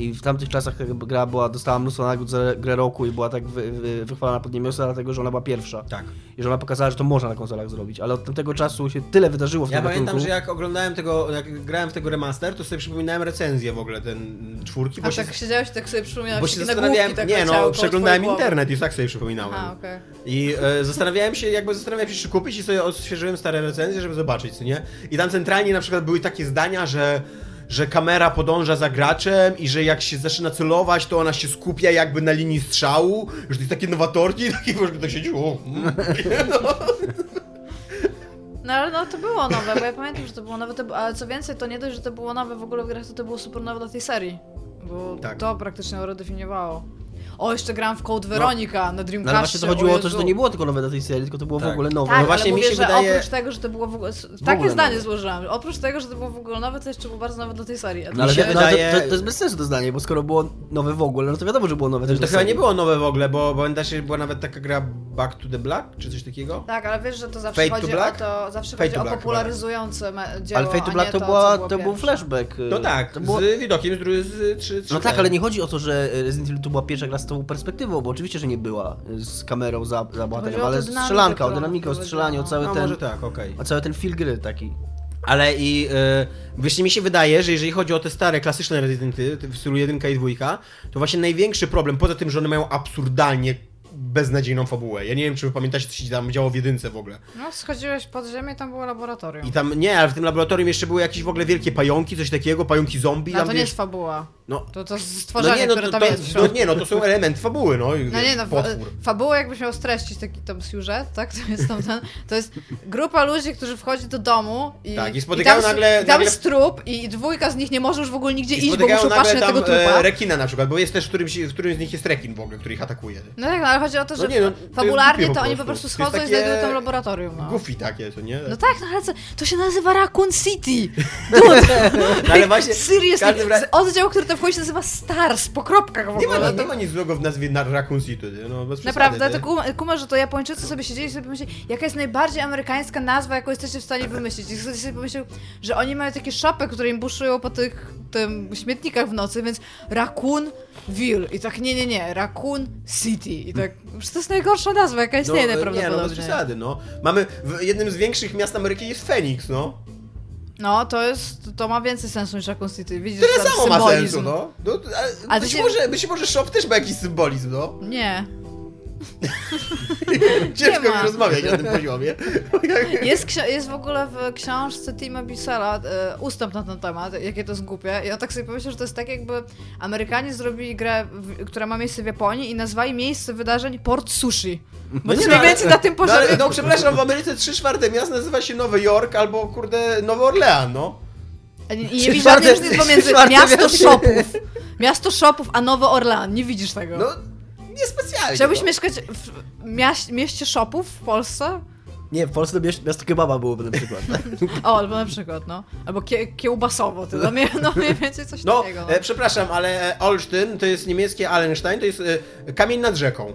I w tamtych czasach gra była, dostała mnóstwo nagród za grę roku i była tak wy, wy, wychwalana pod niemiosła, dlatego że ona była pierwsza. Tak. I że ona pokazała, że to można na konsolach zrobić. Ale od tamtego czasu się tyle wydarzyło w Ja tym pamiętam, gatunku. że jak oglądałem tego, jak grałem w tego remaster, to sobie przypominałem recenzję w ogóle ten czwórki, bo A się, tak siedziałeś tak sobie przypominałeś bo się zastanawiałem, tak nie no, przeglądałem internet i tak sobie przypominałem. A, okej. I e, zastanawiałem się, jakby zastanawiałem się, czy kupić i sobie odświeżyłem stare recenzje, żeby zobaczyć, co nie? I tam centralnie na przykład były takie zdania, że że kamera podąża za graczem i że jak się zaczyna celować, to ona się skupia jakby na linii strzału, że to jest takie nowatorki, takie prostu tak siedzi, o, mm. No ale no to było nowe, bo ja pamiętam, że to było nowe, to, ale co więcej, to nie dość, że to było nowe w ogóle w grach, to to było super nowe dla tej serii. Bo Tak. to praktycznie ją redefiniowało. O, jeszcze grałem w Code Veronica na No Dreamcastie. ale właśnie to chodziło o to, że to nie było tylko nowe dla tej serii, tylko to było Tak. w ogóle nowe. Tak, No właśnie ale mi mówię, się że wydaje- oprócz tego, że to było w ogóle... W Takie ogóle zdanie nowe. złożyłam. Oprócz tego, że to było w ogóle nowe, to jeszcze było bardzo nowe dla tej serii. No ale, Mi się no, wydaje- to, to, to jest bez sensu to zdanie, bo skoro było nowe w ogóle, no to wiadomo, że było nowe też To dla chyba serii. nie było nowe w ogóle, bo pamiętasz, że była nawet taka gra Back to the Black, czy coś takiego? Tak, ale wiesz, że to zawsze Fate to chodzi o to, zawsze Fate chodzi to o popularyzujące dzieło, Ale Fate to Black to, to, była, to był flashback. y, No tak, to z widokiem z, z 3, 3 No tak, ale nie chodzi o to, że Resident Evil to była pierwsza gra z tą perspektywą, bo oczywiście, że nie była y, z kamerą za, za bohaterem, ale dynamikę, strzelanka, o dynamikę, o strzelaniu, o cały No ten, może tak, okej. o cały ten feel gry taki. Ale i właśnie mi się wydaje, że jeżeli chodzi o te stare, klasyczne Residenty w stylu 1 i 2, to właśnie największy problem, poza tym, że one mają absurdalnie beznadziejną fabułę. Ja nie wiem, czy wy pamiętacie, co się tam działo w jedynce w ogóle. No, schodziłeś pod ziemię i tam było laboratorium. I tam, nie, ale w tym laboratorium jeszcze były jakieś w ogóle wielkie pająki, coś takiego, pająki zombie. No tam to nie wiesz, jest fabuła. No, To to jest no stworzenie, nie, no, które to, tam to, jest no nie, no to są element fabuły, no. i No nie, no, potwór. fabuła jakbyś miał streścić taki tam siużet, tak? To jest tam ten, to jest grupa ludzi, którzy wchodzi do domu i, Tak, i spotykają tam, nagle- i tam nagle- jest trup i dwójka z nich nie może już w ogóle nigdzie I iść, bo muszą patrzeć na tam tego trupa. e, rekina na przykład, bo jest też w którymś, którymś z nich jest rekin w ogóle, który ich atakuje. No tak, no ale chodzi o to, że No nie, no, to fabularnie to po oni po prostu. To schodzą i znajdują tam laboratorium. No. Goofy takie, to nie? No tak, no ale co, to się nazywa Raccoon City. Dude, No, ale właśnie, seriously, oddział, który tam się nazywa Stars, po kropkach w Nie ma, ogóle. nie ma nic złego w nazwie na Raccoon City, no bez Naprawdę, przesady, to kuma, kuma, że to Japończycy sobie siedzieli i sobie pomyśleli, jaka jest najbardziej amerykańska nazwa, jaką jesteście w stanie wymyślić. I ktoś sobie pomyślał, że oni mają takie szopy, które im buszują po tych tym śmietnikach w nocy, więc Raccoonville. I tak, nie, nie, nie, Raccoon City. I tak, to jest najgorsza nazwa, jaka istnieje no, nie, no bez przesady, no. Mamy, w jednym z większych miast Ameryki jest Phoenix, no. No, to jest, to ma więcej sensu niż Raccoon City. Widzisz, Tyle samo ma symbolizm. sensu, no. no ale być, się- może, być może shop też ma jakiś symbolizm, no. Nie. Ciężko mi rozmawiać na tym poziomie. Jest, jest w ogóle w książce Tima Bissella e, ustęp na ten temat, jakie to jest głupie. I on tak sobie pomyślał, że to jest tak jakby Amerykanie zrobili grę, w, która ma miejsce w Japonii i nazwali miejsce wydarzeń Port Sushi. Bo to jest no, mniej więcej na tym no, ale, poziomie. no przepraszam, w Ameryce trzy czwarte miast nazywa się Nowy Jork albo kurde Nowy Orlean, no. I nie widzisz różnicy pomiędzy miasto shopów. Miasto shopów, a Nowy Orlean. Nie widzisz tego. No, niespecjalnie. Chciałbyś no. mieszkać w mieście shopów w Polsce? Nie, w Polsce to miast- miasto kebaba byłoby na przykład. O, albo na przykład, no. Albo kie- kiełbasowo, to no, mniej, no mniej więcej coś No, takiego. e, przepraszam, ale e, Olsztyn to jest niemieckie Allenstein, to jest e, kamień nad rzeką.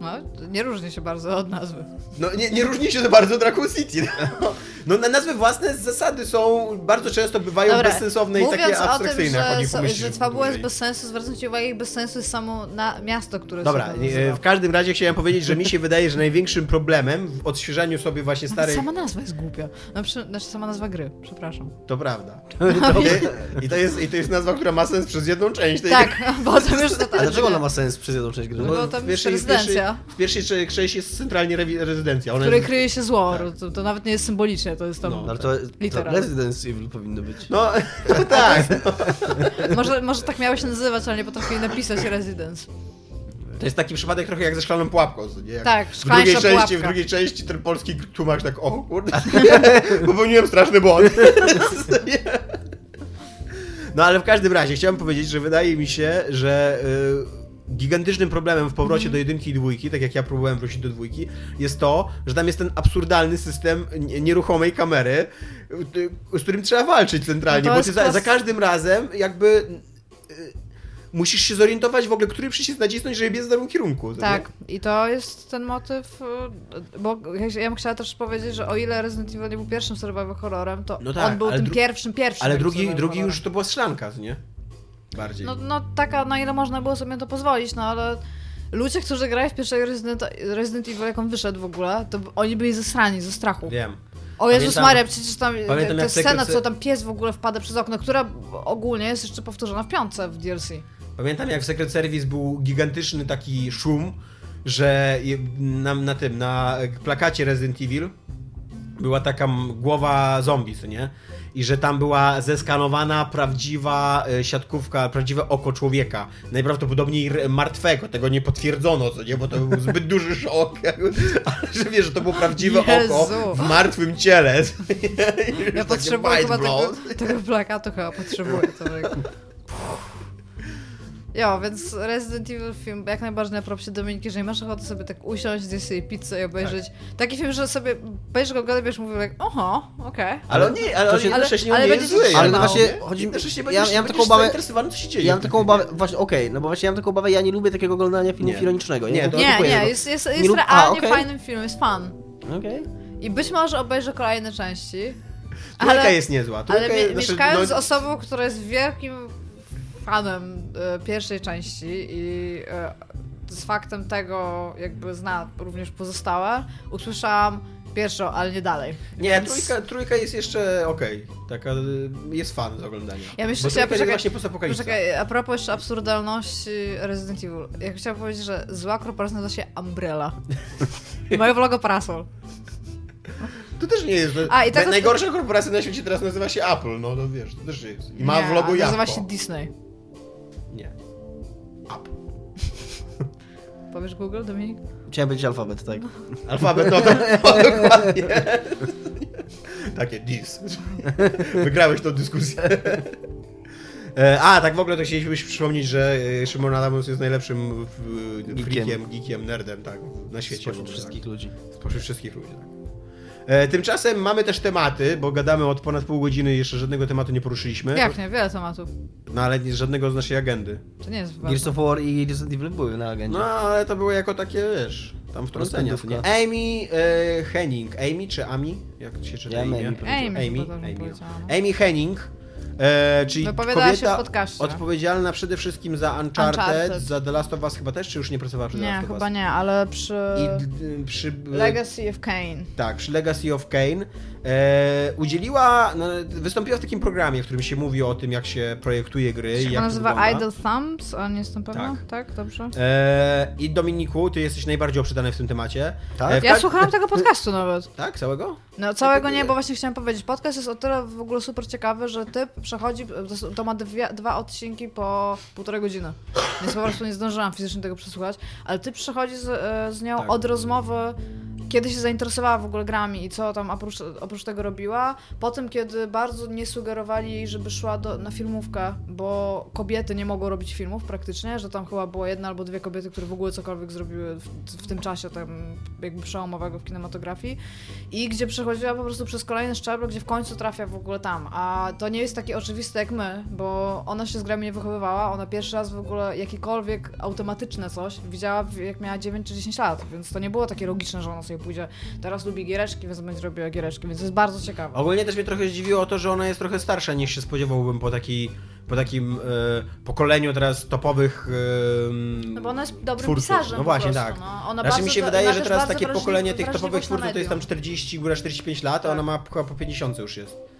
No, nie różni się bardzo od nazwy. No nie, nie różni się to bardzo od Raccoon City. No, no na nazwy własne z zasady są, bardzo często bywają bezsensowne i mówiąc takie o tym, abstrakcyjne, jak o że, nich so- pomyślisz. że fabuła jest bez sensu, zwracajcie uwagę, bez sensu jest samo na miasto, które Dobra, w każdym razie chciałem powiedzieć, że mi się wydaje, że największym problemem w odświeżaniu sobie właśnie starej... Sama nazwa jest głupia. No, przy, znaczy sama nazwa gry, przepraszam. To prawda. I to, jest, I to jest nazwa, która ma sens przez jedną część tej Tak, potem już to A dlaczego ona ma sens przez jedną część gry? No bo tam jest pierwszej, w pierwszej, w części jest centralnie rezydencja. Ona w której jest... kryje się zło. To, to nawet nie jest symbolicznie, to jest tam... No. ale to, to. Resident Evil powinno być. No, no tak. Może, może tak miało się nazywać, ale nie potrafili napisać Residence. To jest taki przypadek trochę jak ze szklaną pułapką. co Nie? Jak Tak, w drugiej, części, w drugiej części ten polski tłumacz tak, o kurde, popełniłem straszny błąd. no ale w każdym razie chciałem powiedzieć, że wydaje mi się, że y, gigantycznym problemem w powrocie do jedynki i dwójki, tak jak ja próbowałem wrócić do dwójki, jest to, że tam jest ten absurdalny system nie- nieruchomej kamery, z którym trzeba walczyć centralnie, No bo za, za każdym razem jakby y, musisz się zorientować w ogóle, który przycisk nacisnąć, żeby biec w danym kierunku. Tak, i to jest ten motyw, y, bo ja- bym chciała też powiedzieć, że o ile Resident Evil nie był pierwszym survival horrorem, to No tak, on był tym pierwszym, pierwszym. Ale drugi, drugi horrorem. już to była strzelanka, nie? Bardziej. No, no taka, na ile można było sobie to pozwolić, no ale ludzie, którzy grają w pierwszej Resident, Resident Evil, jak on wyszedł w ogóle, to oni byli zesrani ze strachu. Wiem. O Jezus Pamiętam- Maria, przecież tam pamiętam, ta scena, co tam pies w ogóle wpada przez okno, która ogólnie jest jeszcze powtórzona w piątce w DLC. Pamiętam jak w Secret Service był gigantyczny taki szum, że na, na tym, na plakacie Resident Evil była taka głowa zombie, co nie? I że tam była zeskanowana prawdziwa e, siatkówka, prawdziwe oko człowieka. Najprawdopodobniej martwego, tego nie potwierdzono, co nie? Bo to był zbyt duży szok. Ale że wiesz, że to było prawdziwe oko Jezu. w martwym ciele. Ja potrzebuję chyba tego, tego plakatu, chyba potrzebuję. Jak... Jo, więc Resident Evil film jak najbardziej na propsie Dominiki, jeżeli masz ochotę sobie tak usiąść, zjeść sobie pizzę i obejrzeć. Taki film, że sobie będziesz go oglądasz, będziesz mówił, jak, oho, okej. Ale on nie, ale on się- ale on nie będzie jest się zły. Ale no właśnie nie? chodzi mi... Ja, będziesz, ja mam taką obawę... zainteresowany, co się dzieje. Ja mam taką obawę, właśnie, okej, no bo właśnie ja mam taką obawę, ja nie lubię takiego oglądania filmu Nie. ironicznego. Nie, Ja to nie, Nie, nie, jest, jest, Nie jest lub- realnie okej. fajnym filmem, jest fan. Okej. I być może obejrzę kolejne części. Trójka Ale, jest niezła. Ale Trójka mie- jest- znaczy, mieszkając z no, osobą, która jest wielkim fanem e, pierwszej części i e, z faktem tego jakby zna również pozostałe, usłyszałam pierwszą, ale nie dalej. Nie, Więc- trójka, trójka jest jeszcze okej. Taka y, jest fan z oglądania. Ja myślę, że ja poczekaj- właśnie. Poczekaj, a propos jeszcze absurdalności Resident Evil. Ja chciałam powiedzieć, że zła korporacja nazywa się Umbrella. I mają logo parasol. To też nie jest. A, i tak Najgorsza korporacja na świecie teraz nazywa się Apple, no to wiesz, to też jest. I ma nie, w logo jabłko. nazywa się Disney. Powiesz Google, Dominik? Chciałem powiedzieć alfabet, tak. Alfabet, no to no, dokładnie. Takie dis. Wygrałeś tą dyskusję. E, A, tak w ogóle to chcieliśmy przypomnieć, że e, Szymon Adamus jest najlepszym freakiem, geekiem, nerdem, tak, na świecie. Spośród wszystkich ludzi. Tak. Spośród wszystkich ludzi, tak. E, Tymczasem mamy też tematy, bo gadamy od ponad pół godziny i jeszcze żadnego tematu nie poruszyliśmy. Jak nie? Wiele tematów. No ale nie, żadnego z naszej agendy. To nie jest ważne. Gears of War i Resident Evil były na agendzie. No ale to było jako takie, wiesz, tam wtrącenia. Nie? Amy e, Henning. Amy czy Ami? Jak się czyta Ja imię? Amy. Amy, Amy, Amy. Amy Henning, e, czyli Wypowiadała kobieta odpowiedzialna przede wszystkim za Uncharted, Uncharted. za The Last of Us chyba też, czy już nie pracowała przy The Nie, Last of chyba Us? nie, ale przy I d- przy... Legacy of Kane. Tak, przy Legacy of Kane e, udzieliła, no, wystąpiła w takim programie, w którym się mówi o tym, jak się projektuje gry i Się jak nazywa. Idle Thumbs, ale nie jestem pewna. Tak. Tak, dobrze. E, I Dominiku, ty jesteś najbardziej obrzydany w tym temacie. Tak? E, w Ja ka- słuchałam tego podcastu nawet. Tak, całego? No całego nie, bo właśnie chciałam powiedzieć, podcast jest o tyle w ogóle super ciekawy, że typ przechodzi, to- ma dwie, dwa odcinki po półtorej godziny. Więc po prostu nie zdążyłam fizycznie tego przesłuchać, ale typ przechodzi z, e, z nią Tak. od rozmowy kiedy się zainteresowała w ogóle grami i co tam oprócz, oprócz tego robiła. Potem, kiedy bardzo nie sugerowali jej, żeby szła do, na filmówkę, bo kobiety nie mogą robić filmów praktycznie, że tam chyba była jedna albo dwie kobiety, które w ogóle cokolwiek zrobiły w, w tym czasie tam jakby przełomowego w kinematografii i gdzie przechodziła po prostu przez kolejne szczeble, gdzie w końcu trafia w ogóle tam. A to nie jest takie oczywiste jak my, bo ona się z grami nie wychowywała, ona pierwszy raz w ogóle jakiekolwiek automatyczne coś widziała jak miała 9 czy 10 lat, więc to nie było takie logiczne, że ona sobie pójdzie, teraz lubi giereczki, więc będzie robiła giereczki, więc to jest bardzo ciekawe. Ogólnie też mnie trochę zdziwiło to, że ona jest trochę starsza niż się spodziewałbym po, taki, po takim e, pokoleniu teraz topowych e, No bo ona jest dobrym twórców. pisarzem No właśnie, prostu, tak. no. Ona Znaczy mi się wydaje, że teraz takie pokolenie tych topowych twórców to jest tam medium. 40, góra 45 lat, a Tak. ona ma chyba po 50 już jest.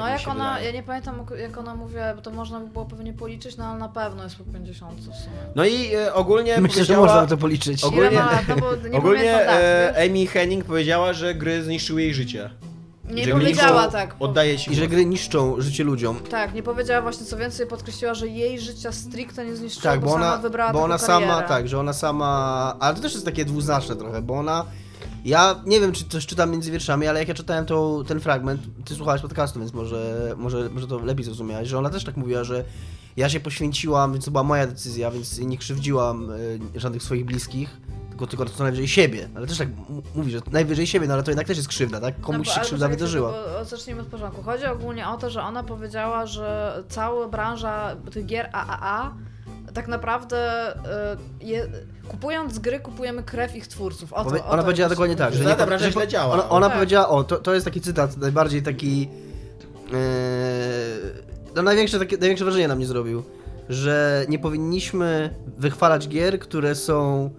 No jak się ona, wydaje. ja nie pamiętam jak ona mówiła, bo to można by było pewnie policzyć, no ale na pewno jest po 50 w sumie. No i e, ogólnie Myślę, że można by to policzyć. Ogólnie- ma? No bo nie ogólnie e? Amy Henning powiedziała, że gry zniszczyły jej życie. Nie że powiedziała niszczą- tak. Oddaje ci I że gry niszczą życie ludziom. Tak, nie powiedziała właśnie co więcej, podkreśliła, że jej życia stricte nie zniszczyło, Tak, bo, bo sama ona, wybrała bo ona sama, karierę. tak, że ona sama, ale to też jest takie dwuznaczne trochę, bo ona, ja nie wiem, czy coś czytam między wierszami, ale jak ja czytałem ten fragment, ty słuchałeś podcastu, więc może, może, może to lepiej zrozumiałeś, że ona też tak mówiła, że ja się poświęciłam, więc to była moja decyzja, więc nie krzywdziłam y, żadnych swoich bliskich, tylko, tylko co najwyżej siebie, ale też tak mówi, że najwyżej siebie, no ale to jednak też jest krzywda, tak? Komuś bo- się krzywda wydarzyła. Bo, zacznijmy od początku. Chodzi ogólnie o to, że ona powiedziała, że cała branża tych gier AAA tak naprawdę y, je, kupując gry, kupujemy krew ich twórców. O to, Powie- o ona to powiedziała dokładnie tak, że nie branża że źle działa. Ona, ona Tak. powiedziała, o, to, to jest taki cytat, najbardziej taki. Yy, no największe, takie, największe wrażenie na mnie zrobił, że nie powinniśmy wychwalać gier, które są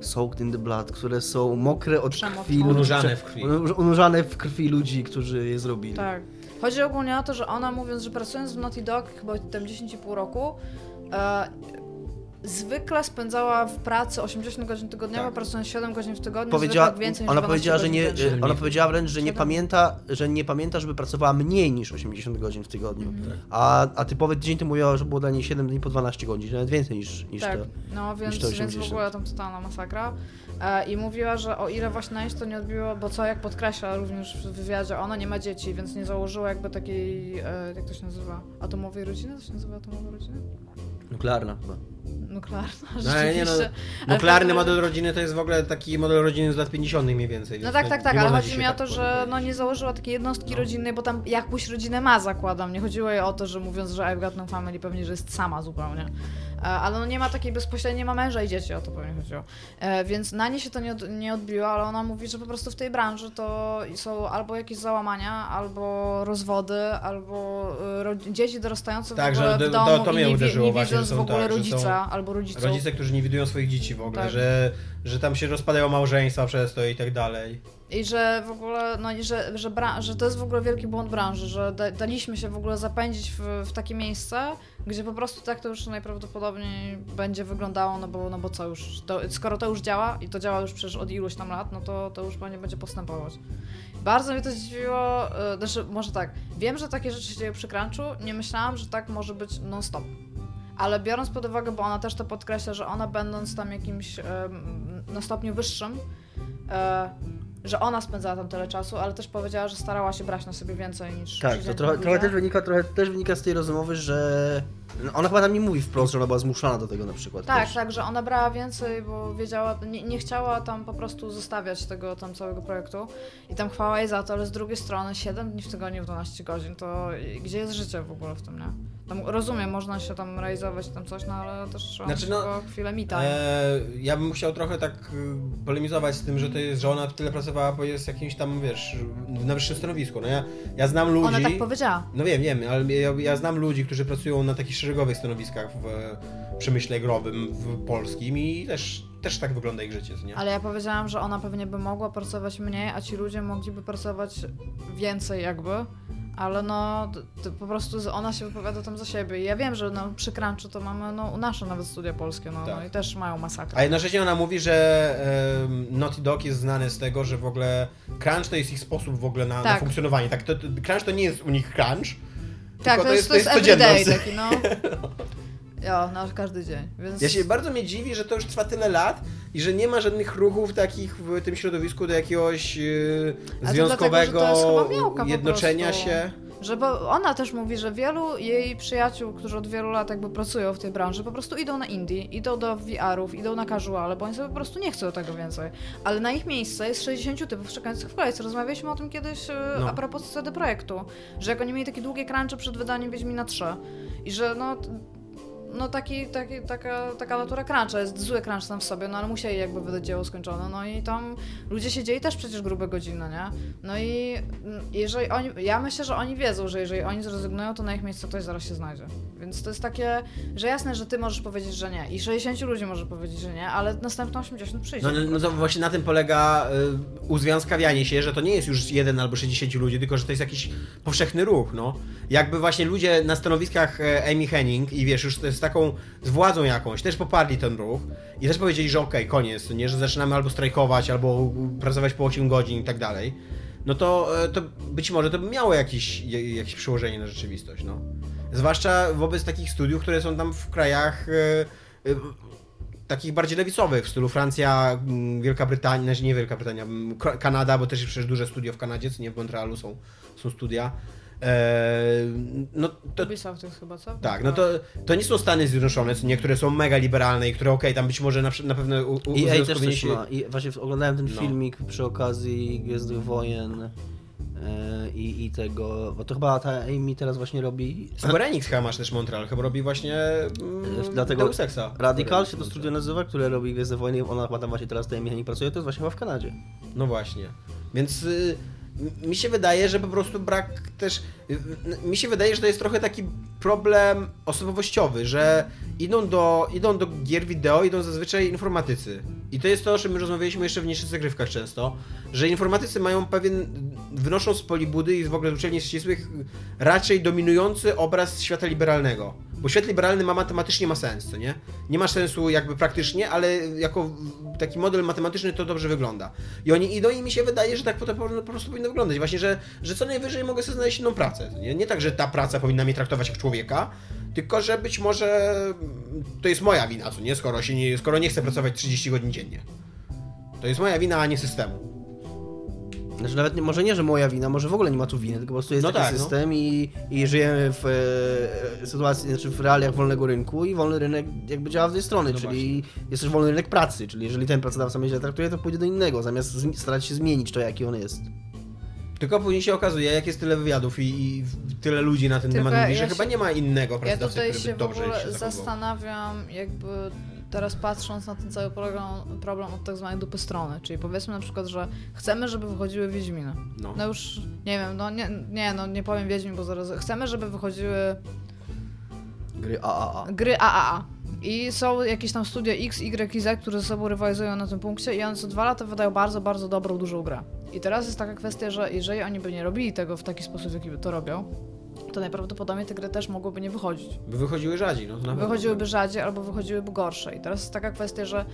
soaked in the blood, które są mokre od krwi ludzi. Unurzane w krwi. Unurzane w krwi ludzi, którzy je zrobili. Tak. Chodzi ogólnie o to, że ona mówiąc, że pracując w Naughty Dog chyba tam 10,5 roku, zwykle spędzała w pracy 80 godzin tygodniowo, Tak. pracując 7 godzin w tygodniu, Powiedziała, zwykle więcej niż ona 12 powiedziała, że nie, dziennie. ona powiedziała wręcz, że nie pamięta, że nie pamięta, żeby pracowała mniej niż 80 godzin w tygodniu. Mhm. A, a typowy tydzień to mówiła, że było dla niej 7 dni po 12 godzin, nawet więcej niż, niż Tak, to. no więc, niż to więc w 80. ogóle tam totalna masakra. E, I mówiła, że o ile właśnie na nic to nie odbiło, bo co jak podkreśla również w wywiadzie, ona nie ma dzieci, więc nie założyła jakby takiej, e, jak to się nazywa, atomowej rodziny? To się nazywa atomowa rodzina? Nuklearna chyba. Nuklearna, No, nie no, rzeczywiście. Ale Nuklearny każdym model rodziny to jest w ogóle taki model rodziny z lat 50. mniej więcej. No tak, tak, nie tak, ale chodzi mi o tak to, że no nie założyła takiej jednostki No. rodzinnej, bo tam jakąś rodzinę ma, zakładam. Nie chodziło jej o to, że mówiąc, że I've got no family, pewnie, że jest sama zupełnie. E, Ale no nie ma takiej bezpośredniej, nie ma męża i dzieci, o to pewnie chodziło. E, Więc na nie się to nie, od, nie odbiło, ale ona mówi, że po prostu w tej branży to są albo jakieś załamania, albo rozwody, albo e, dzieci dorastające w Tak, ogóle że w to- domu to i mnie nie, wi- uderzyło nie właśnie, widząc w ogóle tak, rodzica albo rodziców. Rodzice, którzy nie widują swoich dzieci w ogóle, Tak. że, że tam się rozpadają małżeństwa przez to i tak dalej. I że w ogóle, no i że, że, że to jest w ogóle wielki błąd branży, że da- daliśmy się w ogóle zapędzić w, w takie miejsce, gdzie po prostu tak to już najprawdopodobniej będzie wyglądało, no bo, no bo co już, to, skoro to już działa i to działa już przecież od iluś tam lat, no to, to już pewnie będzie postępować. Bardzo mnie to zdziwiło, yy, znaczy może tak, wiem, że takie rzeczy się dzieją przy crunchu, nie myślałam, że tak może być non-stop. Ale biorąc pod uwagę, bo ona też to podkreśla, że ona będąc tam jakimś em, na stopniu wyższym, e, że ona spędzała tam tyle czasu, ale też powiedziała, że starała się brać na sobie więcej niż Tak, to trochę, trochę, też wynika, trochę też wynika z tej rozmowy, że ona chyba tam nie mówi wprost, że ona była zmuszana do tego na przykład. Tak, też. tak, że ona brała więcej, bo wiedziała, nie, nie chciała tam po prostu zostawiać tego tam całego projektu i tam chwała jej za to, ale z drugiej strony 7 dni w tygodniu, 12 godzin, to gdzie jest życie w ogóle w tym, nie? Tam, rozumiem, można się tam realizować tam coś, no ale też trzeba Znaczy, no, tylko chwilę mi time. E, ja bym chciał trochę tak y, polemizować z tym, że to jest, że ona tyle pracowała, bo jest jakimś tam, wiesz, na wyższym stanowisku. No ja, ja znam ludzi... Ona tak powiedziała. No wiem, wiem, ale ja, ja znam ludzi, którzy pracują na takich szeregowych stanowiskach w e, przemyśle growym w polskim i też, też tak wygląda ich życie, nie? Ale ja powiedziałam, że ona pewnie by mogła pracować mniej, a ci ludzie mogliby pracować więcej jakby. Ale no, po prostu ona się wypowiada tam za siebie. I ja wiem, że no, przy Crunchu to mamy no, nasze nawet studia polskie, no, Tak. no i też mają masakrę. A jednocześnie ona mówi, że Naughty Dog jest znany z tego, że w ogóle crunch to jest ich sposób w ogóle na, na Tak. funkcjonowanie. Tak, to, to, crunch to nie jest u nich crunch, tak, to jest, to jest codzienność. everyday taki, no. Ja, no, każdy dzień. Więc... Ja się bardzo mnie dziwi, że to już trwa tyle lat i że nie ma żadnych ruchów takich w tym środowisku do jakiegoś yy, to związkowego dlatego, to jest jednoczenia się. Że bo ona też mówi, że wielu jej przyjaciół, którzy od wielu lat jakby pracują w tej branży, po prostu idą na indie, idą do VR-ów, idą na casuale, bo oni sobie po prostu nie chcą tego więcej. Ale na ich miejsce jest 60 typów czekających w kolejce. Rozmawialiśmy o tym kiedyś e, No. a propos CD Projektu, że jak oni mieli takie długie crunche przed wydaniem Wiedźmina 3 i że no... No taki, taki, taka, taka natura cruncha, jest zły crunch sam w sobie, no ale musieli jakby wydać dzieło skończone, no i tam ludzie siedzieli też przecież grube godziny, nie? No i jeżeli oni, ja myślę, że oni wiedzą, że jeżeli oni zrezygnują, to na ich miejsce ktoś zaraz się znajdzie. Więc to jest takie, że jasne, że ty możesz powiedzieć, że nie i 60 ludzi może powiedzieć, że nie, ale następne 80 przyjdzie. No, no to właśnie na tym polega y, uzwiązkawianie się, że to nie jest już jeden albo 60 ludzi, tylko że to jest jakiś powszechny ruch, no. Jakby właśnie ludzie na stanowiskach e, Amy Henning i wiesz, już to jest taką z władzą jakąś, też poparli ten ruch i też powiedzieli, że okej, koniec, nie, że zaczynamy albo strajkować, albo pracować po 8 godzin i tak dalej, no to, e, to być może to by miało jakieś, jakieś przełożenie na rzeczywistość, no. Zwłaszcza wobec takich studiów, które są tam w krajach e, takich bardziej lewicowych, w stylu Francja, Wielka Brytania, znaczy nie Wielka Brytania, Kanada, bo też jest przecież duże studio w Kanadzie, co nie w Montrealu są, są studia. Eee, no to, Ubisoft jest chyba, co? tak, no to, to nie są Stany Zjednoczone, co niektóre są mega liberalne i które okej, tam być może na, na pewno u, u, EA też coś się- ma. I właśnie oglądałem ten No. filmik przy okazji Gwiezdnych Wojen e, i, i tego, bo to chyba ta Amy teraz właśnie robi... Square Enix chyba masz też Montreal, chyba robi właśnie mm, Dlatego Deus Exa. Radical się to studio nazywa, które robi Gwiezdne Wojny, ona chyba tam właśnie teraz tej Amy pracuje, to jest właśnie chyba w Kanadzie. No właśnie. Więc y, mi się wydaje, że po prostu brak też. Mi się wydaje, że to jest trochę taki problem osobowościowy, że idą do, idą do gier wideo, idą zazwyczaj informatycy. I to jest to, o czym my rozmawialiśmy jeszcze w niższych zagrywkach często, że informatycy mają pewien, wynoszą z polibudy i w ogóle z uczelni ścisłych raczej dominujący obraz świata liberalnego. Bo świat liberalny ma matematycznie ma sens, co nie? Nie ma sensu jakby praktycznie, ale jako taki model matematyczny to dobrze wygląda. I oni idą i mi się wydaje, że tak po, prostu powinno wyglądać. Właśnie, że, że co najwyżej mogę sobie znaleźć inną pracę. Nie? nie tak, że ta praca powinna mnie traktować jak człowieka, tylko że być może to jest moja wina, co nie? Skoro, się nie, skoro nie chcę pracować 30 godzin dziennie. To jest moja wina, a nie systemu. Znaczy nawet nie, może nie, że moja wina, może w ogóle nie ma tu winy, tylko po prostu jest No taki tak, no. system i, i żyjemy w e, sytuacji, znaczy w realiach wolnego rynku i wolny rynek jakby działa w dwie strony, No czyli jest też wolny rynek pracy, czyli jeżeli ten pracodawca mnie źle traktuje, to pójdzie do innego, zamiast starać się zmienić to, jaki on jest. Tylko później się okazuje, jak jest tyle wywiadów i, i tyle ludzi na ten Tylko temat mówi, ja że się- chyba nie ma innego Ja pracodawcy, tutaj który się by w dobrze ogóle się zastanawiam, jakby teraz patrząc na ten cały problem, problem od tak zwanej dupy strony, czyli powiedzmy na przykład, że chcemy, żeby wychodziły Wiedźminy. No. No już, nie wiem, no nie, nie, no nie powiem Wiedźmin, bo zaraz... Chcemy, żeby wychodziły Gry AAA. gry AAA. I są jakieś tam studia X, Y i Z, które ze sobą rywalizują na tym punkcie i one co dwa lata wydają bardzo, bardzo dobrą, dużą grę. I teraz jest taka kwestia, że jeżeli oni by nie robili tego w taki sposób, w jaki to robią, to najprawdopodobniej te gry też mogłyby nie wychodzić. By wychodziły rzadziej, no. Wychodziłyby rzadziej albo wychodziłyby gorsze. I teraz jest taka kwestia, że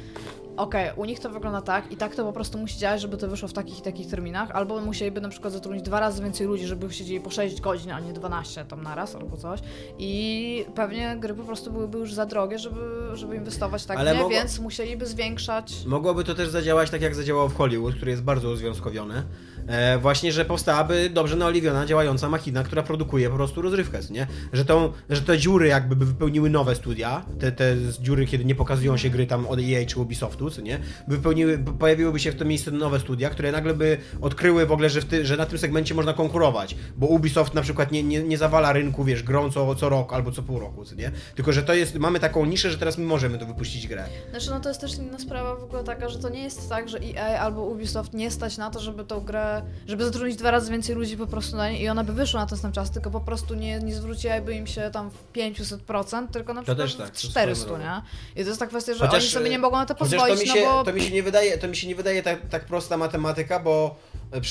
okej, u nich to wygląda tak i tak to po prostu musi działać, żeby to wyszło w takich i takich terminach, albo musieliby na przykład zatrudnić dwa razy więcej ludzi, żeby siedzieli po 6 godzin, a nie 12 tam naraz albo coś. I pewnie gry po prostu byłyby już za drogie, żeby, żeby inwestować tak Ale nie, mogło- więc musieliby zwiększać Mogłoby to też zadziałać tak, jak zadziałało w Hollywood, który jest bardzo uzwiązkowiony. E, właśnie, że powstałaby dobrze naoliwiona, działająca machina, która produkuje po prostu rozrywkę, nie? Że, tą, że te dziury jakby by wypełniły nowe studia, te, te dziury, kiedy nie pokazują się gry tam od EA czy Ubisoftu, co nie? By wypełniły, by pojawiłyby się w tym miejscu nowe studia, które nagle by odkryły w ogóle, że, ty, że na tym segmencie można konkurować, bo Ubisoft na przykład nie, nie, nie zawala rynku, wiesz, grą co, co rok albo co pół roku, co nie? Tylko, że to jest, mamy taką niszę, że teraz my możemy to wypuścić grę. Znaczy, no to jest też inna sprawa w ogóle taka, że to nie jest tak, że EA albo Ubisoft nie stać na to, żeby tą grę, żeby zatrudnić dwa razy więcej ludzi po prostu na nie i ona by wyszła na ten sam czas, tylko po prostu nie, nie zwróciłaby im się tam w 500%, tylko na przykład tak, w to swoją 400, drogą. nie? I to jest ta kwestia, że Chociaż, oni sobie nie mogą na to pozwolić, to mi się, no bo... to mi się nie wydaje, to mi się nie wydaje tak, tak prosta matematyka, bo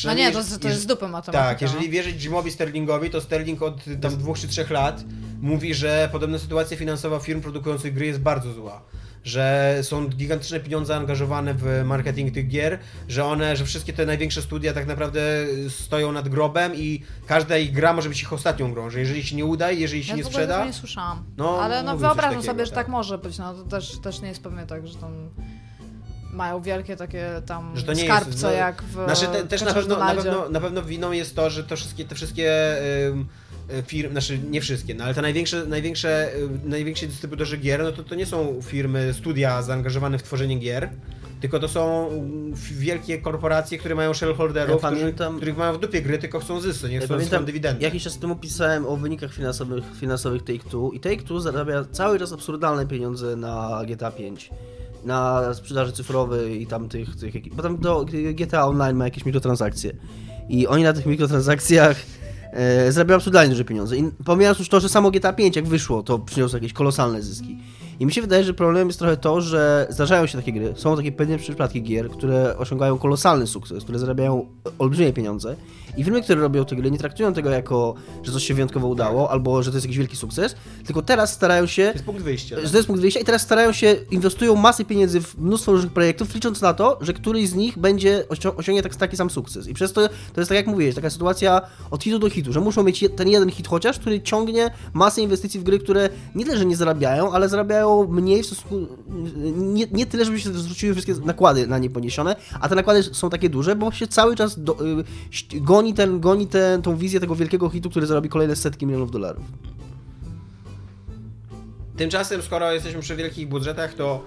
No nie, to, to jest dupy matematyka. Tak, jeżeli wierzyć Jimowi Sterlingowi, to Sterling od tam dwóch czy trzech lat mówi, że podobna sytuacja finansowa firm produkujących gry jest bardzo zła. Że są gigantyczne pieniądze angażowane w marketing tych gier, że one, że wszystkie te największe studia tak naprawdę stoją nad grobem i każda ich gra może być ich ostatnią grą, że jeżeli się nie uda i jeżeli się Ja nie sprzeda, nie słyszałam. No, Ale no wyobrażam takiego, sobie, że tak. tak może być, no to też, też nie jest pewnie tak, że tam... mają wielkie takie tam Że to nie skarbce jest, no, jak w Znaczy, te, też na pewno, na, pewno, na pewno winą jest to, że to wszystkie, te wszystkie ym, firmy, znaczy nie wszystkie, no ale te największe, największe, y, najwięksi dystrybutorzy gier, no to, to nie są firmy, studia zaangażowane w tworzenie gier, tylko to są mm, wielkie korporacje, które mają shareholderów, Ja którzy, pamiętam- których mają w dupie gry, tylko chcą zysku, nie Ja chcą pamiętam, swoją dywidendę. Jakiś czas temu pisałem o wynikach finansowych, finansowych Take-Two i Take-Two zarabia cały czas absurdalne pieniądze na GTA 5. Na sprzedaży cyfrowej i tam tych, tych bo tam do GTA Online ma jakieś mikrotransakcje. I oni na tych mikrotransakcjach e, zarabiają absurdalnie duże pieniądze. I pomijając już to, że samo GTA 5 jak wyszło, to przyniosło jakieś kolosalne zyski. I mi się wydaje, że problemem jest trochę to, że zdarzają się takie gry, są takie pewne przypadki gier, które osiągają kolosalny sukces, które zarabiają olbrzymie pieniądze i firmy, które robią te gry, nie traktują tego jako, że coś się wyjątkowo udało, albo że to jest jakiś wielki sukces, tylko teraz starają się To jest punkt wyjścia. że to jest punkt wyjścia i teraz starają się, inwestują masę pieniędzy w mnóstwo różnych projektów, licząc na to, że któryś z nich będzie osią- osiągnie tak, taki sam sukces. I przez to to jest tak jak mówiłeś, taka sytuacja od hitu do hitu, że muszą mieć ten jeden hit chociaż, który ciągnie masę inwestycji w gry, które nie tyle, że nie zarabiają, ale zarabiają mniej w stosunku, nie, nie tyle, żeby się zwróciły wszystkie nakłady na nie poniesione, a te nakłady są takie duże, bo się cały czas do, y, ści- goni, ten, goni ten, tą wizję tego wielkiego hitu, który zarobi kolejne setki milionów dolarów. Tymczasem, skoro jesteśmy przy wielkich budżetach, to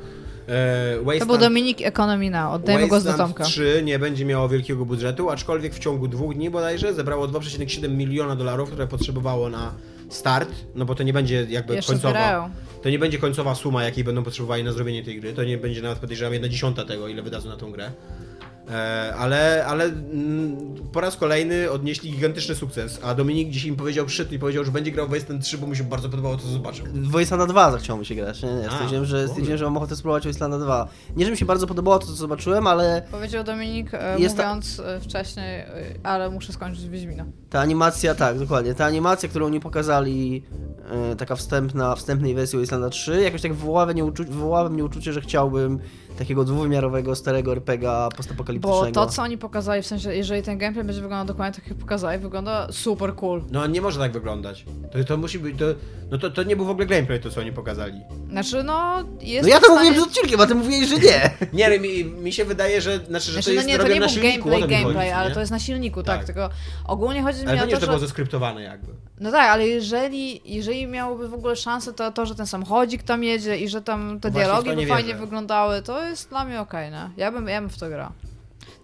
e, To był Wasteland, Dominik Economy Now, oddajemy głos do Wasteland Tomka. 3 nie będzie miało wielkiego budżetu, aczkolwiek w ciągu dwóch dni bodajże zebrało 2,7 miliona dolarów, które potrzebowało na start, no bo to nie będzie jakby Jeszcze końcowa. zbierają. To nie będzie końcowa suma, jakiej będą potrzebowali na zrobienie tej gry. To nie będzie nawet podejrzewam jedna dziesiąta tego, ile wydadzą na tą grę. E, ale ale mm, po raz kolejny odnieśli gigantyczny sukces, a Dominik dzisiaj mi powiedział, przyszedł i powiedział, że będzie grał w Wasteland 3, bo mu się bardzo podobało to, co zobaczył. W Wasteland 2 zachciało mi się grać, nie, nie. A, Stwierdziłem, że, stwierdziłem, że mam ochotę spróbować Wasteland 2. Nie, że mi się bardzo podobało to, co zobaczyłem, ale Powiedział Dominik, e, Jest ta- mówiąc e, wcześniej, ale muszę skończyć Wiedźmina. ta animacja, tak, dokładnie, ta animacja, którą nie pokazali, taka wstępna, wstępnej wersji Wastelanda 3, jakoś tak wywołała, mnie uczu- wywołała we mnie uczucie, że chciałbym takiego dwuwymiarowego, starego RPGa Bo postapokaliptycznego. to, co oni pokazali, w sensie, jeżeli ten gameplay będzie wyglądał dokładnie tak, jak pokazali, wygląda super cool. No nie może tak wyglądać. To, to musi być, to, no to, to nie był w ogóle gameplay to, co oni pokazali. Znaczy, no, jest No ja to stanie... mówiłem przed odcinkiem, a ty mówiłeś, że nie. Nie, mi, mi się wydaje, że, znaczy, że Znaczy, to no jest nie, to nie na był gameplay, gameplay, chodzi, ale nie? to jest na silniku, tak, Tak. tylko ogólnie chodzi mi o nie, to, że to że... było zeskryptowane jakby. No tak, ale jeżeli, jeżeli miałoby w ogóle szansę to, to, że ten samochodzik tam jedzie i że tam te No właśnie dialogi by nie fajnie wyglądały, to jest dla mnie okej, nie? Ja bym, ja bym w to grał.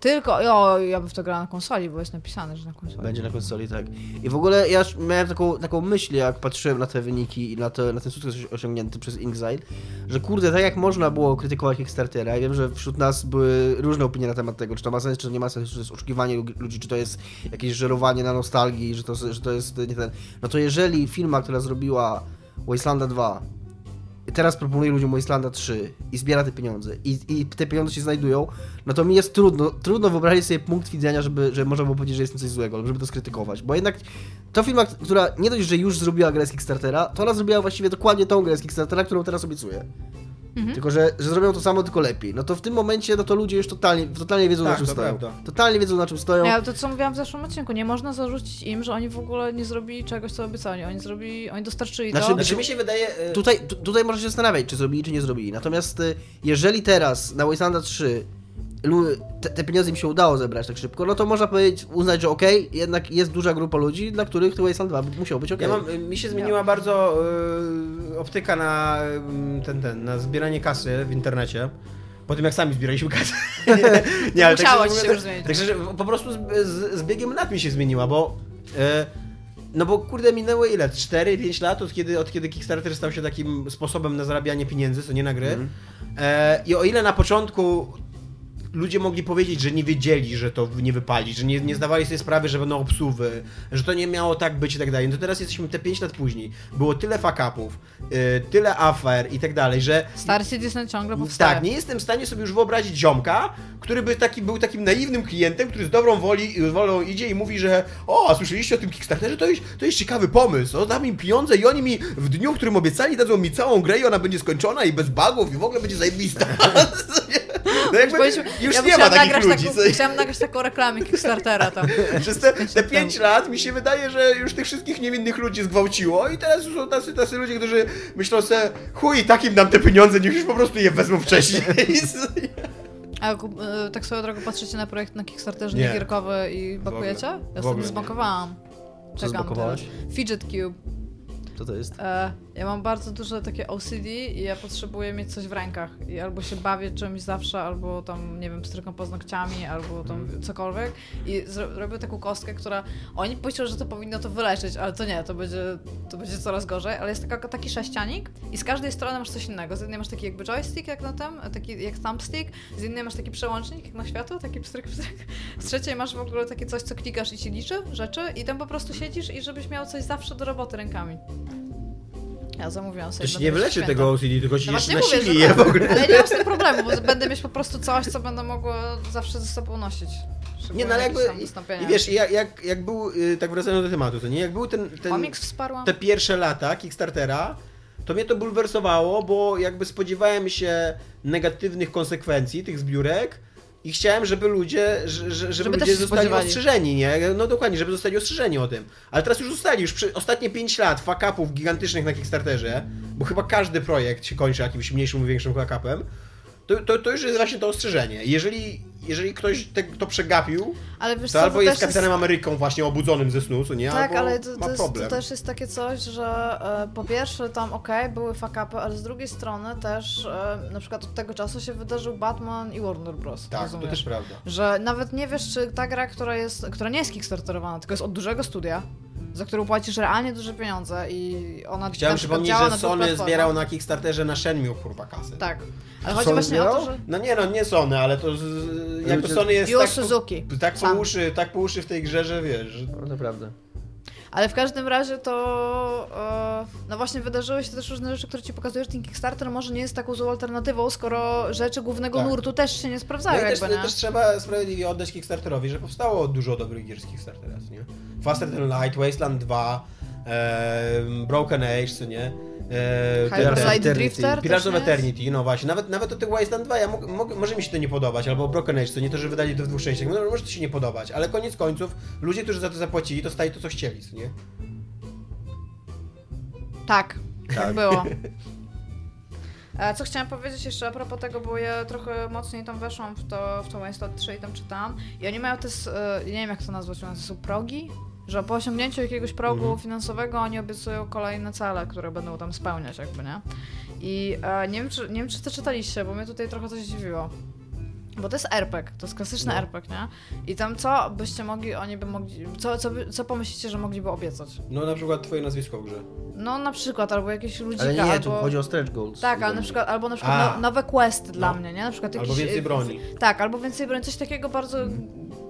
Tylko, o, ja bym w to grał na konsoli, bo jest napisane, że na konsoli. Będzie na konsoli, tak. I w ogóle ja miałem taką, taką myśl, jak patrzyłem na te wyniki i na, te, na ten sukces osiągnięty przez Inxile, że kurde, tak jak można było krytykować Kickstartera, ja wiem, że wśród nas były różne opinie na temat tego, czy to ma sens, czy nie ma sensu, czy to jest oszukiwanie lu- ludzi, czy to jest jakieś żerowanie na nostalgii, że to, że to jest nie ten... No to jeżeli firma, która zrobiła Wastelanda 2 teraz proponuje ludziom Wastelanda 3 i zbiera te pieniądze. I, i te pieniądze się znajdują, no to mi jest trudno, trudno wyobrazić sobie punkt widzenia, żeby, żeby można było powiedzieć, że jest coś złego, żeby to skrytykować, bo jednak to firma, która nie dość, że już zrobiła grę z Kickstartera, to ona zrobiła właściwie dokładnie tą grę z Kickstartera, którą teraz obiecuje. Mhm. Tylko, że, że zrobią to samo, tylko lepiej. No to w tym momencie, no to ludzie już totalnie, totalnie wiedzą, Tak, na czym to stoją. prawda. Totalnie wiedzą, na czym stoją. Ja to co mówiłam w zeszłym odcinku, nie można zarzucić im, że oni w ogóle nie zrobili czegoś, co obiecali. Oni zrobili, oni dostarczyli Znaczy, to. Znaczy mi się wydaje... e, Tutaj, tu, tutaj można się zastanawiać, czy zrobili, czy nie zrobili. Natomiast y, jeżeli teraz na Wastelanda 3 lu- te, te pieniądze im się udało zebrać tak szybko, no to można powiedzieć, uznać, że okej, jednak jest duża grupa ludzi, dla których to Wasteland 2 musiał być okej. Ja mam, mi się zmieniła bardzo e, optyka na e, ten, ten, na zbieranie kasy w internecie. Po tym jak sami zbieraliśmy kasę. nie, ale Musiało tak, ci szczerze się już zmienić. Także że po prostu z, z, z biegiem lat mi się zmieniła, bo e, no bo kurde minęło ile? 4-5 lat od kiedy, od kiedy Kickstarter stał się takim sposobem na zarabianie pieniędzy, co nie na gry. Mhm. E, I o ile na początku ludzie mogli powiedzieć, że nie wiedzieli, że to nie wypali, że nie, nie zdawali sobie sprawy, że będą obsuwy, że to nie miało tak być i tak dalej. No to teraz jesteśmy te 5 lat później. Było tyle fuck-upów, y, tyle afer i tak dalej, że Star Citizen ciągle powstaje. tak, nie jestem w stanie sobie już wyobrazić ziomka, który by taki, był takim naiwnym klientem, który z dobrą woli, wolą idzie i mówi, że o, a słyszeliście o tym Kickstarterze? To jest, to jest ciekawy pomysł, o, dam im pieniądze i oni mi w dniu, w którym obiecali, dadzą mi całą grę i ona będzie skończona i bez bugów i w ogóle będzie zajebista. No jakby już ja nie ma takich nagrać ludzi. Taką, co- Chciałam nagrać taką reklamę Kickstartera tam. Przez te, te 5 lat mi się wydaje, że już tych wszystkich niewinnych ludzi zgwałciło i teraz już są tacy, tacy ludzie, którzy myślą sobie, chuj, takim dam te pieniądze, niech już po prostu je wezmą wcześniej. A e, tak swoją drogą patrzycie na projekt na Kickstarterze Nie. gierkowy i bakujecie? Ja sobie nie. zbakowałam. Co Czekam teraz. Fidget Cube. Co to jest? E, ja mam bardzo duże takie OCD i ja potrzebuję mieć coś w rękach. I albo się bawię czymś zawsze, albo tam, nie wiem, strykam paznokciami, albo tam Mhm. cokolwiek. I zro- robię taką kostkę, która... Oni myślą, że to powinno to wyleczyć, ale to nie, to będzie, to będzie coraz gorzej. Ale jest taka, taki sześcianik i z każdej strony masz coś innego. Z jednej masz taki jakby joystick, jak na tym, taki jak thumbstick. Z innej masz taki przełącznik, jak na światło, taki pstryk, pstryk. Z trzeciej masz w ogóle takie coś, co klikasz i ci liczy rzeczy i tam po prostu siedzisz i żebyś miał coś zawsze do roboty rękami. Ja zamówiłam sobie. Na nie święta. tego OCD, tylko ci No jeszcze mówię, nasili że je w ogóle. Ale nie mam z tym problemu, bo będę mieć po prostu coś, co będę mogła zawsze ze sobą nosić. Nie, no ale jakby, i, wiesz, jak, jak, jak był, y, tak wracając do tematu, to nie, jak był ten, ten te pierwsze lata Kickstartera, to mnie to bulwersowało, bo jakby spodziewałem się negatywnych konsekwencji tych zbiórek i chciałem, żeby ludzie, że, że, żeby, Żeby ludzie zostali spodziewali. ostrzeżeni, nie? No dokładnie, żeby zostali ostrzeżeni o tym. Ale teraz już zostali, już przy ostatnie 5 lat fuck-upów gigantycznych na Kickstarterze, bo chyba każdy projekt się kończy jakimś mniejszym lub większym fuck-upem, to, to, to już jest właśnie to ostrzeżenie. Jeżeli, jeżeli ktoś te, to przegapił, Ale wiesz to co, albo to jest Kapitanem Ameryką właśnie obudzonym ze snu, co nie? Tak, albo ale to, to, jest, problem. to też jest takie coś, że e, po pierwsze tam okej, były fuck-upy, ale z drugiej strony też e, na przykład od tego czasu się wydarzył Batman i Warner Bros. Tak, rozumiesz? to też prawda. Że nawet nie wiesz, czy ta gra, która jest, która nie jest kickstarterowana, tylko jest od dużego studia, za którą płacisz realnie duże pieniądze i ona Chciałem przypomnieć, że Sony zbierał na Kickstarterze na Shenmue kurwa kasy. Tak. Ale chodzi Sony właśnie o to, zbierał? że... No nie no, nie Sony, ale to z, jakby Sony jest Yu tak, Suzuki. po, tak, po uszy, tak po uszy w tej grze, że wiesz, No naprawdę. Ale w każdym razie to. E, no właśnie wydarzyły się też różne rzeczy, które ci pokazują, że ten Kickstarter może nie jest taką złą alternatywą, skoro rzeczy głównego Tak. nurtu też się nie No sprawdzają, i też, jakby nie. też trzeba sprawiedliwie oddać Kickstarterowi, że powstało dużo dobrych gier z Kickstartera, nie? Faster Than Light, Wasteland 2, em, Broken Age, co nie? E, Hyper ten- ten- Light Eternity. Drifter Pirates of? Eternity, no właśnie, nawet, nawet o tych Wasteland 2, ja może mi się to nie podobać, albo Broken Age, to nie to, że wydali to w dwóch częściach, no, może to się nie podobać, ale koniec końców, ludzie, którzy za to zapłacili, to stali to, co chcieli, co nie? Tak, tak Tak. było. E, Co chciałam powiedzieć jeszcze a propos tego, bo ja trochę mocniej tam weszłam w to, w to Wasteland 3 i tam czytałam. I oni mają te, e, nie wiem jak to nazwać, to są progi? Że po osiągnięciu jakiegoś progu Mhm. finansowego oni obiecują kolejne cele, które będą tam spełniać jakby, nie? I e, nie, wiem, czy, nie wiem, czy to czytaliście, bo mnie tutaj trochę coś dziwiło. Bo to jest RPG, to jest klasyczny No. RPG, nie? I tam co byście mogli, oni by mogli, co, co, co pomyślicie, że mogliby obiecać? No na przykład twoje nazwisko w grze. No na przykład, albo jakieś ludzika, Ale nie, albo... tu chodzi o stretch goals. Tak, ale na przykład, albo na przykład no, nowe questy dla No. mnie, nie? Na przykład Albo więcej e, broni. Tak, albo więcej broni, coś takiego bardzo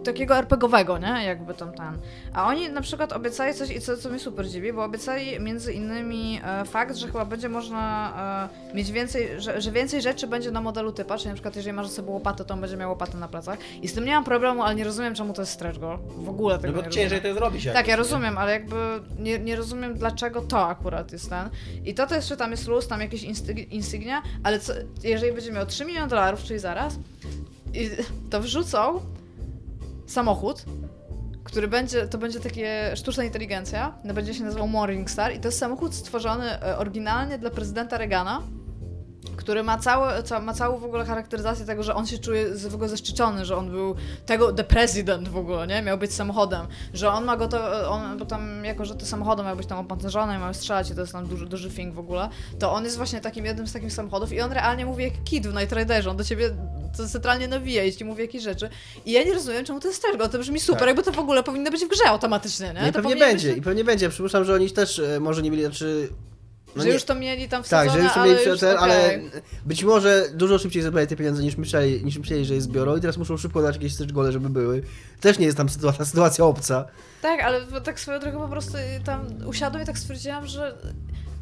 takiego RPGowego, nie? Jakby tam ten. A oni na przykład obiecali coś, i co, co mnie super dziwi, bo obiecali między innymi e, fakt, że chyba będzie można e, mieć więcej, że, że więcej rzeczy będzie na modelu typa, czyli na przykład jeżeli masz ze sobą łopatę, to on będzie miał łopatę na plecach. I z tym nie mam problemu, ale nie rozumiem, czemu to jest stretch goal. W ogóle tego No bo nie ciężej rozumiem. to zrobić. Tak, ja rozumiem, ale jakby nie, nie rozumiem, dlaczego to akurat jest ten. I to też, że tam jest luz, tam jakieś insygnia, ale co, jeżeli będzie miał 3 miliony dolarów, czyli zaraz, i to wrzucą samochód, który będzie, to będzie takie sztuczna inteligencja, no będzie się nazywał Morningstar i to jest samochód stworzony e, oryginalnie dla prezydenta Reagana, który ma, całe, ca, ma całą w ogóle charakteryzację tego, że on się czuje z, w ogóle zaszczycony, że on był tego, the president w ogóle, nie? Miał być samochodem, że on ma go to, on, bo tam jako, że te samochody mają być tam opancerzone i mają strzelać i to jest tam duży, duży thing w ogóle, to on jest właśnie takim jednym z takich samochodów i on realnie mówi jak kid w Night Riderze, on do ciebie to centralnie nawija i ci mówi jakieś rzeczy i ja nie rozumiem, czemu to jest też, to brzmi super, Tak. jakby to w ogóle powinno być w grze automatycznie, nie? Nie, to pewnie będzie, być- i pewnie będzie. Przypuszczam, że oni też e, może nie mieli, znaczy... no że nie- już to mieli tam wsadzone, Tak, że już to ale mieli już, ten, ale być może dużo szybciej zebrali te pieniądze niż myśleli, niż myśleli, że je zbiorą i teraz muszą szybko dać jakieś stretch gole, żeby były. Też nie jest tam sytuacja, sytuacja obca. Tak, ale tak swoją drogą po prostu tam usiadłam i tak stwierdziłam, że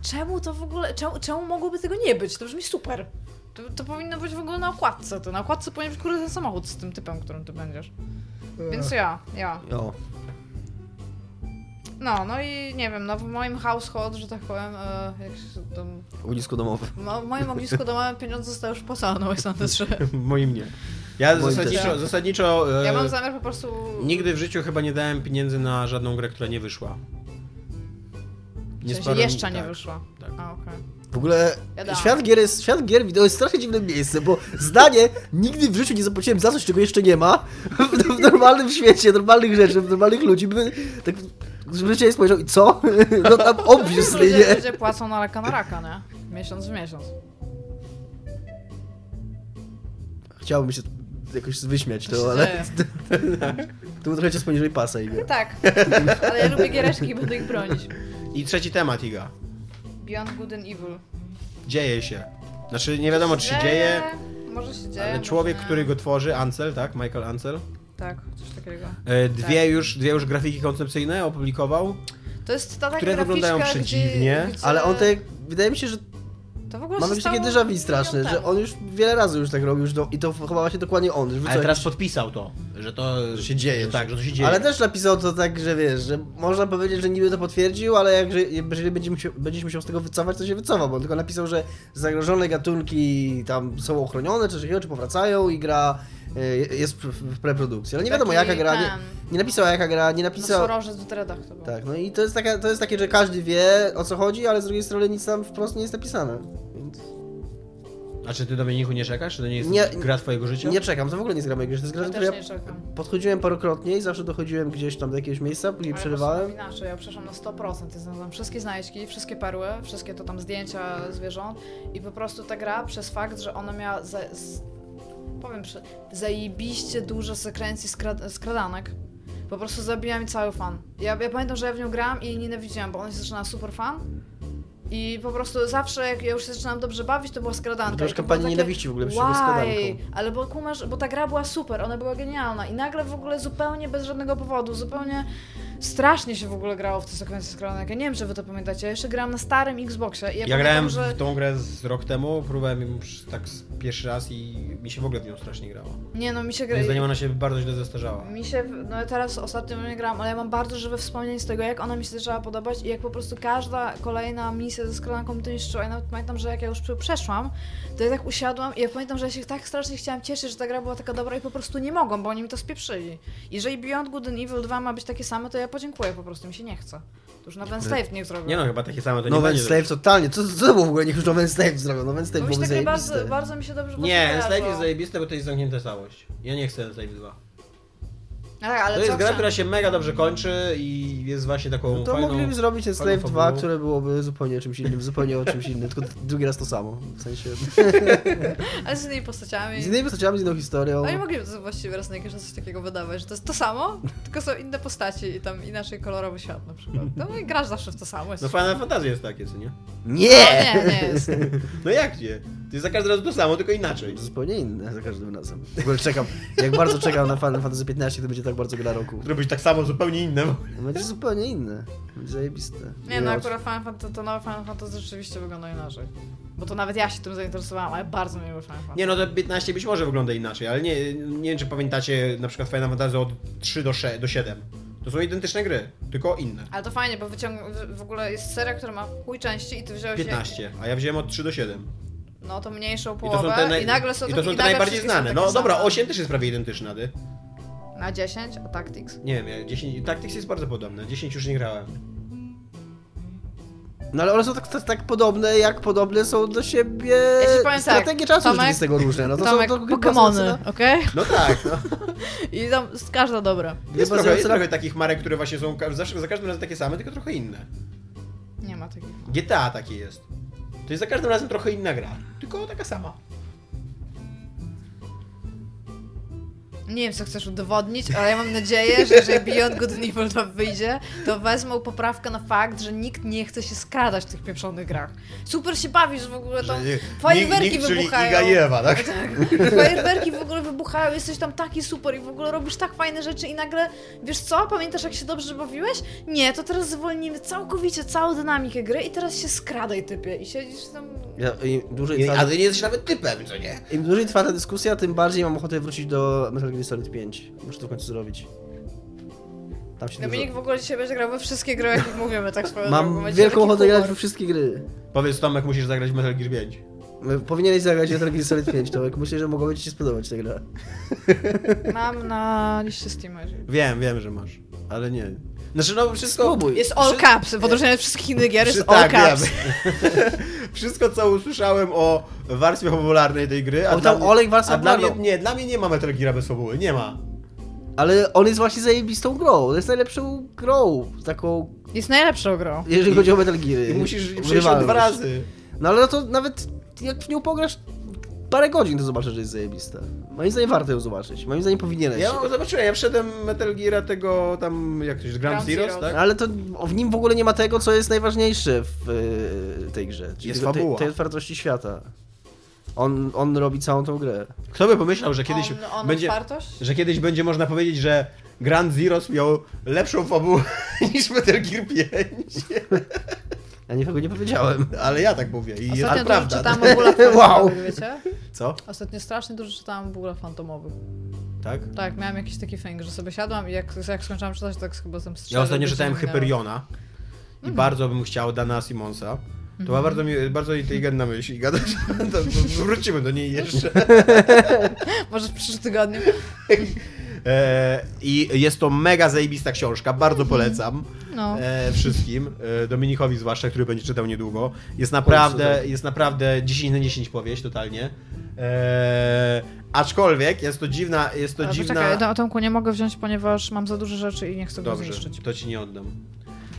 czemu to w ogóle, czemu, czemu mogłoby tego nie być? To brzmi super. To, to powinno być w ogóle na okładce. To na okładce powinien być kurde ten samochód z tym typem, którym ty będziesz. Więc ja, ja. O, No, no i nie wiem, no w moim household, że tak powiem, e, jak się tam, ognisko domowe. mo- w moim ognisku domowym pieniądze zostały już wpłacone, no jest na 3. Moim nie. Ja Moim zasadniczo, też. zasadniczo e, Ja mam zamiar po prostu... nigdy w życiu chyba nie dałem pieniędzy na żadną grę, która nie wyszła. W sensie jeszcze nie tak, wyszła. tak. A, okej. W ogóle Wiadomo. świat gier, jest, świat gier wideo jest strasznie dziwne miejsce, bo zdanie nigdy w życiu nie zapłaciłem za coś, czego jeszcze nie ma. W, w normalnym świecie, normalnych rzeczy, w normalnych ludzi by tak zwyczajnie spojrzał i co? No tam obviously, ludzie, nie? ludzie płacą na raka na raka, nie? Miesiąc w miesiąc. Chciałbym się jakoś wyśmiać To to, ale dzieje. to był trochę cios poniżej pasa i Tak, ale ja lubię giereczki i będę ich bronić. I trzeci temat, Iga. Beyond Good and Evil. Dzieje się. Znaczy, nie wiadomo, czy się dzieje, Może się dzieje. ale człowiek, który go tworzy, Ansel, tak? Michael Ansel. Tak, coś takiego. e, Dwie, Tak. już, dwie już grafiki koncepcyjne opublikował. To jest ta Które wyglądają przedziwnie, gdzie, gdzie... Ale on te, wydaje mi się, że To w ogóle mamy się takie déjà vu straszne, że on już wiele razy już tak robił już do, i to chyba właśnie dokładnie on. Już Ale teraz podpisał to, że to Że się dzieje, Że tak, że to się dzieje. Ale też napisał to tak, że wiesz, że można powiedzieć, że niby to potwierdził, ale jak, że jeżeli będzie musiał, będziesz musiał z tego wycofać, to się wycofa, bo on tylko napisał, że zagrożone gatunki tam są ochronione, czy czy powracają i gra jest w, preprodukcji. Ale nie wiadomo Taki jaka gra, nie, nie napisał jaka gra, nie No napisał... Sorożec w Dreadach to. Tak, no i to jest, taka, to jest takie, że każdy wie o co chodzi, ale z drugiej strony nic tam wprost nie jest napisane. Więc A czy ty Dominiku nie czekasz? Czy to nie jest Nie- gra twojego życia? nie czekam, to w ogóle nie jest gra mojej gry, to jest gra, Ja do też ja nie czekam. podchodziłem parokrotnie i zawsze dochodziłem gdzieś tam do jakiegoś miejsca, później Ale przerywałem. inaczej, ja przeszłam na 100%. Ja znalazłam wszystkie znajdźki, wszystkie perły, wszystkie to tam zdjęcia zwierząt i po prostu ta gra przez fakt, że ona miała powiem, że zajebiście dużo sekwencji skra, skradanek. Po prostu zabija mi cały fan. Ja, ja pamiętam, że ja w nią grałam i jej nienawidziłam, bo ona się zaczynała super fan. I po prostu zawsze, jak ja już się zaczynałam dobrze bawić, to była skradanka. To już I to było kampanii takie, nienawiści w ogóle przyszły skradanką. Ale bo kumasz, bo ta gra była super, ona była genialna i nagle w ogóle zupełnie bez żadnego powodu, zupełnie strasznie się w ogóle grało w te sekwencje skradanek. Ja nie wiem, czy wy to pamiętacie, ja jeszcze grałam na starym Xboxie ja, Ja pamiętam, grałem że... w tą grę z rok temu, próbowałem ją już tak pierwszy raz i mi się w ogóle w nią strasznie grało. Nie no, mi się gra... Moim zdaniem ona się bardzo źle zestarzała. Mi się, no ja teraz ostatnio nie grałam, ale ja mam bardzo żywe wspomnienie z tego, jak ona mi się zaczęła podobać i jak po prostu każda kolejna misja ze skradanką mi to niszczyła. Ja nawet pamiętam, że jak ja już przeszłam, to ja tak usiadłam i ja pamiętam, że ja się tak strasznie chciałam cieszyć, że ta gra była taka dobra i po prostu nie mogłam, bo oni mi to spieprzyli. Jeżeli Beyond Good and Evil 2 ma być takie same, to ja podziękuję po prostu, mi się nie chce. To już na Slave niech zrobią. Nie no, chyba takie same to nie No będzie. Slave totalnie, co, co to było w ogóle? Niech już Nowen Slave zrobią, Nowen Slave takie bardzo, bardzo mi się dobrze Nie, Slave jest zajebiste, bo to jest zamknięta całość. Ja nie chcę Slave 2. Tak, ale To jest gra, która się mega dobrze kończy i jest właśnie taką No to fajną... mogliby zrobić Slave 2, fabułą. które byłoby zupełnie czymś innym, zupełnie o czymś innym, tylko drugi raz to samo. W sensie. Ale z innymi postaciami. Z innymi postaciami, z inną historią. Oni mogliby to właściwie raz na jakiś czas coś takiego wydawać, że to jest to samo, tylko są inne postaci i tam inaczej kolorowy świat na przykład. No i grasz zawsze w to samo. Jest No Final Fantasy jest takie, co nie? Nie! No, nie, nie jest. No jak nie? To jest za każdym razem to samo, tylko inaczej. Zupełnie inne za każdym razem. W ogóle czekam, jak bardzo czekam na Final Fantasy 15, to będzie tak bardzo gra roku. Zrobić tak samo, zupełnie inne. To będzie zupełnie inne. Będzie zajebiste. Nie no, akurat Final Fantasy, to nowe Final Fantasy rzeczywiście wygląda inaczej. Bo to nawet ja się tym zainteresowałam, ale bardzo miły Final Fantasy. Nie no, to 15 być może wygląda inaczej, ale nie, nie wiem, czy pamiętacie na przykład Final Fantasy od 3 do, 6, do 7. To są identyczne gry, tylko inne. Ale to fajnie, bo wyciąg... w ogóle jest seria, która ma chuj części i ty wziąłeś... je- 15, a ja wziąłem od 3 do 7. No to mniejszą I połowę to są te, naj... i nagle są, i to są i te najbardziej znane. No dobra, same. 8 też jest prawie identyczna, ty. Na 10, a Tactics. Nie wiem, ja 10, Tactics jest bardzo podobne, 10 już nie grałem. No ale one są tak, tak, tak podobne, jak podobne są do siebie Ja tak, strategie czasu Tomek- rzeczywistego różne. No to Tomek, są to Pokemony, okej? No tak, no. I tam każda dobra. Jest, trochę, jest trochę takich marek, które właśnie są zawsze, za każdym razem takie same, tylko trochę inne. Nie ma takich. GTA takie jest. To jest za każdym razem trochę inna gra, tylko taka sama. Nie wiem, co chcesz udowodnić, ale ja mam nadzieję, że jeżeli Beyond Good and Evil 2 wyjdzie, to wezmą poprawkę na fakt, że nikt nie chce się skradać w tych pieprzonych grach. Super się bawisz w ogóle tam. Fajerwerki nikt, czyli wybuchają. Iga Ewa, tak? Fajerwerki w ogóle wybuchają, jesteś tam taki super i w ogóle robisz tak fajne rzeczy i nagle, wiesz co, pamiętasz jak się dobrze bawiłeś? Nie, to teraz zwolnimy całkowicie całą dynamikę gry i teraz się skradaj typie i siedzisz tam... Ja, im, dłużej I, trwa, a ty nie jesteś nawet typem, co nie? Im dłużej trwa ta dyskusja, tym bardziej mam ochotę wrócić do Metal Gear Solid 5. Muszę to w końcu zrobić. Tam się Dominik dużo... w ogóle dzisiaj będzie grał we wszystkie gry, o jakich mówimy, tak swoją. Mam wielką ochotę humor. grać we wszystkie gry. Powiedz Tomek, musisz zagrać w Metal Gear 5. Powinieneś zagrać Metal Gear Solid 5, Tomek. Myślę, że mogłoby ci się spodobać ta gra. Mam na liście Steam. Wiem, wiem, że masz, ale nie. Znaczy no wszystko... Spróbuj. Jest all Wszy- caps. W odróżnieniu od wszystkich innych gier jest all tak, caps. Wszystko, co usłyszałem o warstwie fabularnej tej gry, a O, tam olej warstwa a dla mnie, nie, dla mnie nie ma Metal Gear bez fabuły, nie ma. Ale on jest właśnie zajebistą grą. To jest najlepszą grą. Taką, Jest najlepszą grą. jeżeli chodzi o Metal Gear. I musisz przejść dwa razy. No ale no to nawet jak w nią pograsz parę godzin, to zobaczysz, że jest zajebista. Moim zdaniem warto ją zobaczyć. Moim zdaniem powinieneś. Ja zobaczyłem, ja wszedłem Metal Geara tego tam, jak to jest, Grand, Ground Zeroes, tak? Ale to w nim w ogóle nie ma tego, co jest najważniejsze w y, tej grze. Czyli Jest tej, fabuła. tej otwartości świata. On, on robi całą tą grę. Kto by pomyślał, że kiedyś on, on będzie... otwartość? że kiedyś będzie można powiedzieć, że Grand Zeroes miał lepszą fabułę niż Metal Gear 5. Ja nikogo nie powiedziałem. Ale ja tak mówię i jest Ostatnio dużo prawda. czytałam o bólach Wow. wiecie? Co? Ostatnio strasznie dużo czytałam o bólach fantomowych. Tak? Tak, miałam jakiś taki thing, że sobie siadłam i jak, jak skończyłam czytać, to tak chyba tam Ja ostatnio czytałem Hyperiona i Mm. bardzo bym chciał Dana Simonsa. To Mhm. była bardzo, mi- bardzo inteligentna myśl i gadać, to wrócimy do niej jeszcze. Może w przyszłym tygodniu. E, I jest to mega zajebista książka, bardzo polecam No. e, wszystkim, e, Dominikowi zwłaszcza, który będzie czytał niedługo. Jest naprawdę, jest naprawdę 10 na 10 powieść totalnie. E, aczkolwiek jest to dziwna, jest to Ale dziwna... Poczekaj, Tom- Tomku nie mogę wziąć, ponieważ mam za dużo rzeczy i nie chcę go Dobrze, zniszczyć. to ci nie oddam.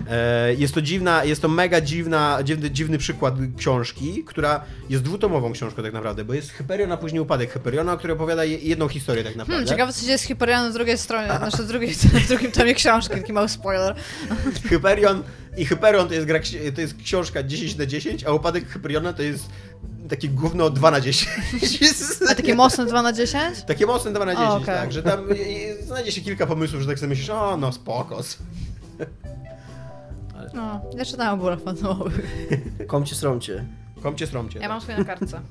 E, Jest to dziwna, jest to mega dziwna, dziwny, dziwny przykład książki, która jest dwutomową książką tak naprawdę, bo jest Hyperion, a później upadek Hyperiona, który opowiada je- jedną historię tak naprawdę. Hmm, ciekawe co się dzieje z Hyperionem z drugiej strony, znaczy drugiej, w drugim tomie książki, taki mały spoiler. Hyperion i Hyperion to jest, gra, to jest książka 10 na 10, a upadek Hyperiona to jest takie gówno 2 na 10. A takie mocne 2 na 10? Takie mocne 2 na 10, okej. tak, że tam znajdzie się kilka pomysłów, że tak sobie myślisz, o no spokos. No, ja czytałam o bólach fantomowych. Komcie sromcie. Komcie stromcie. Ja mam swoje na kartce.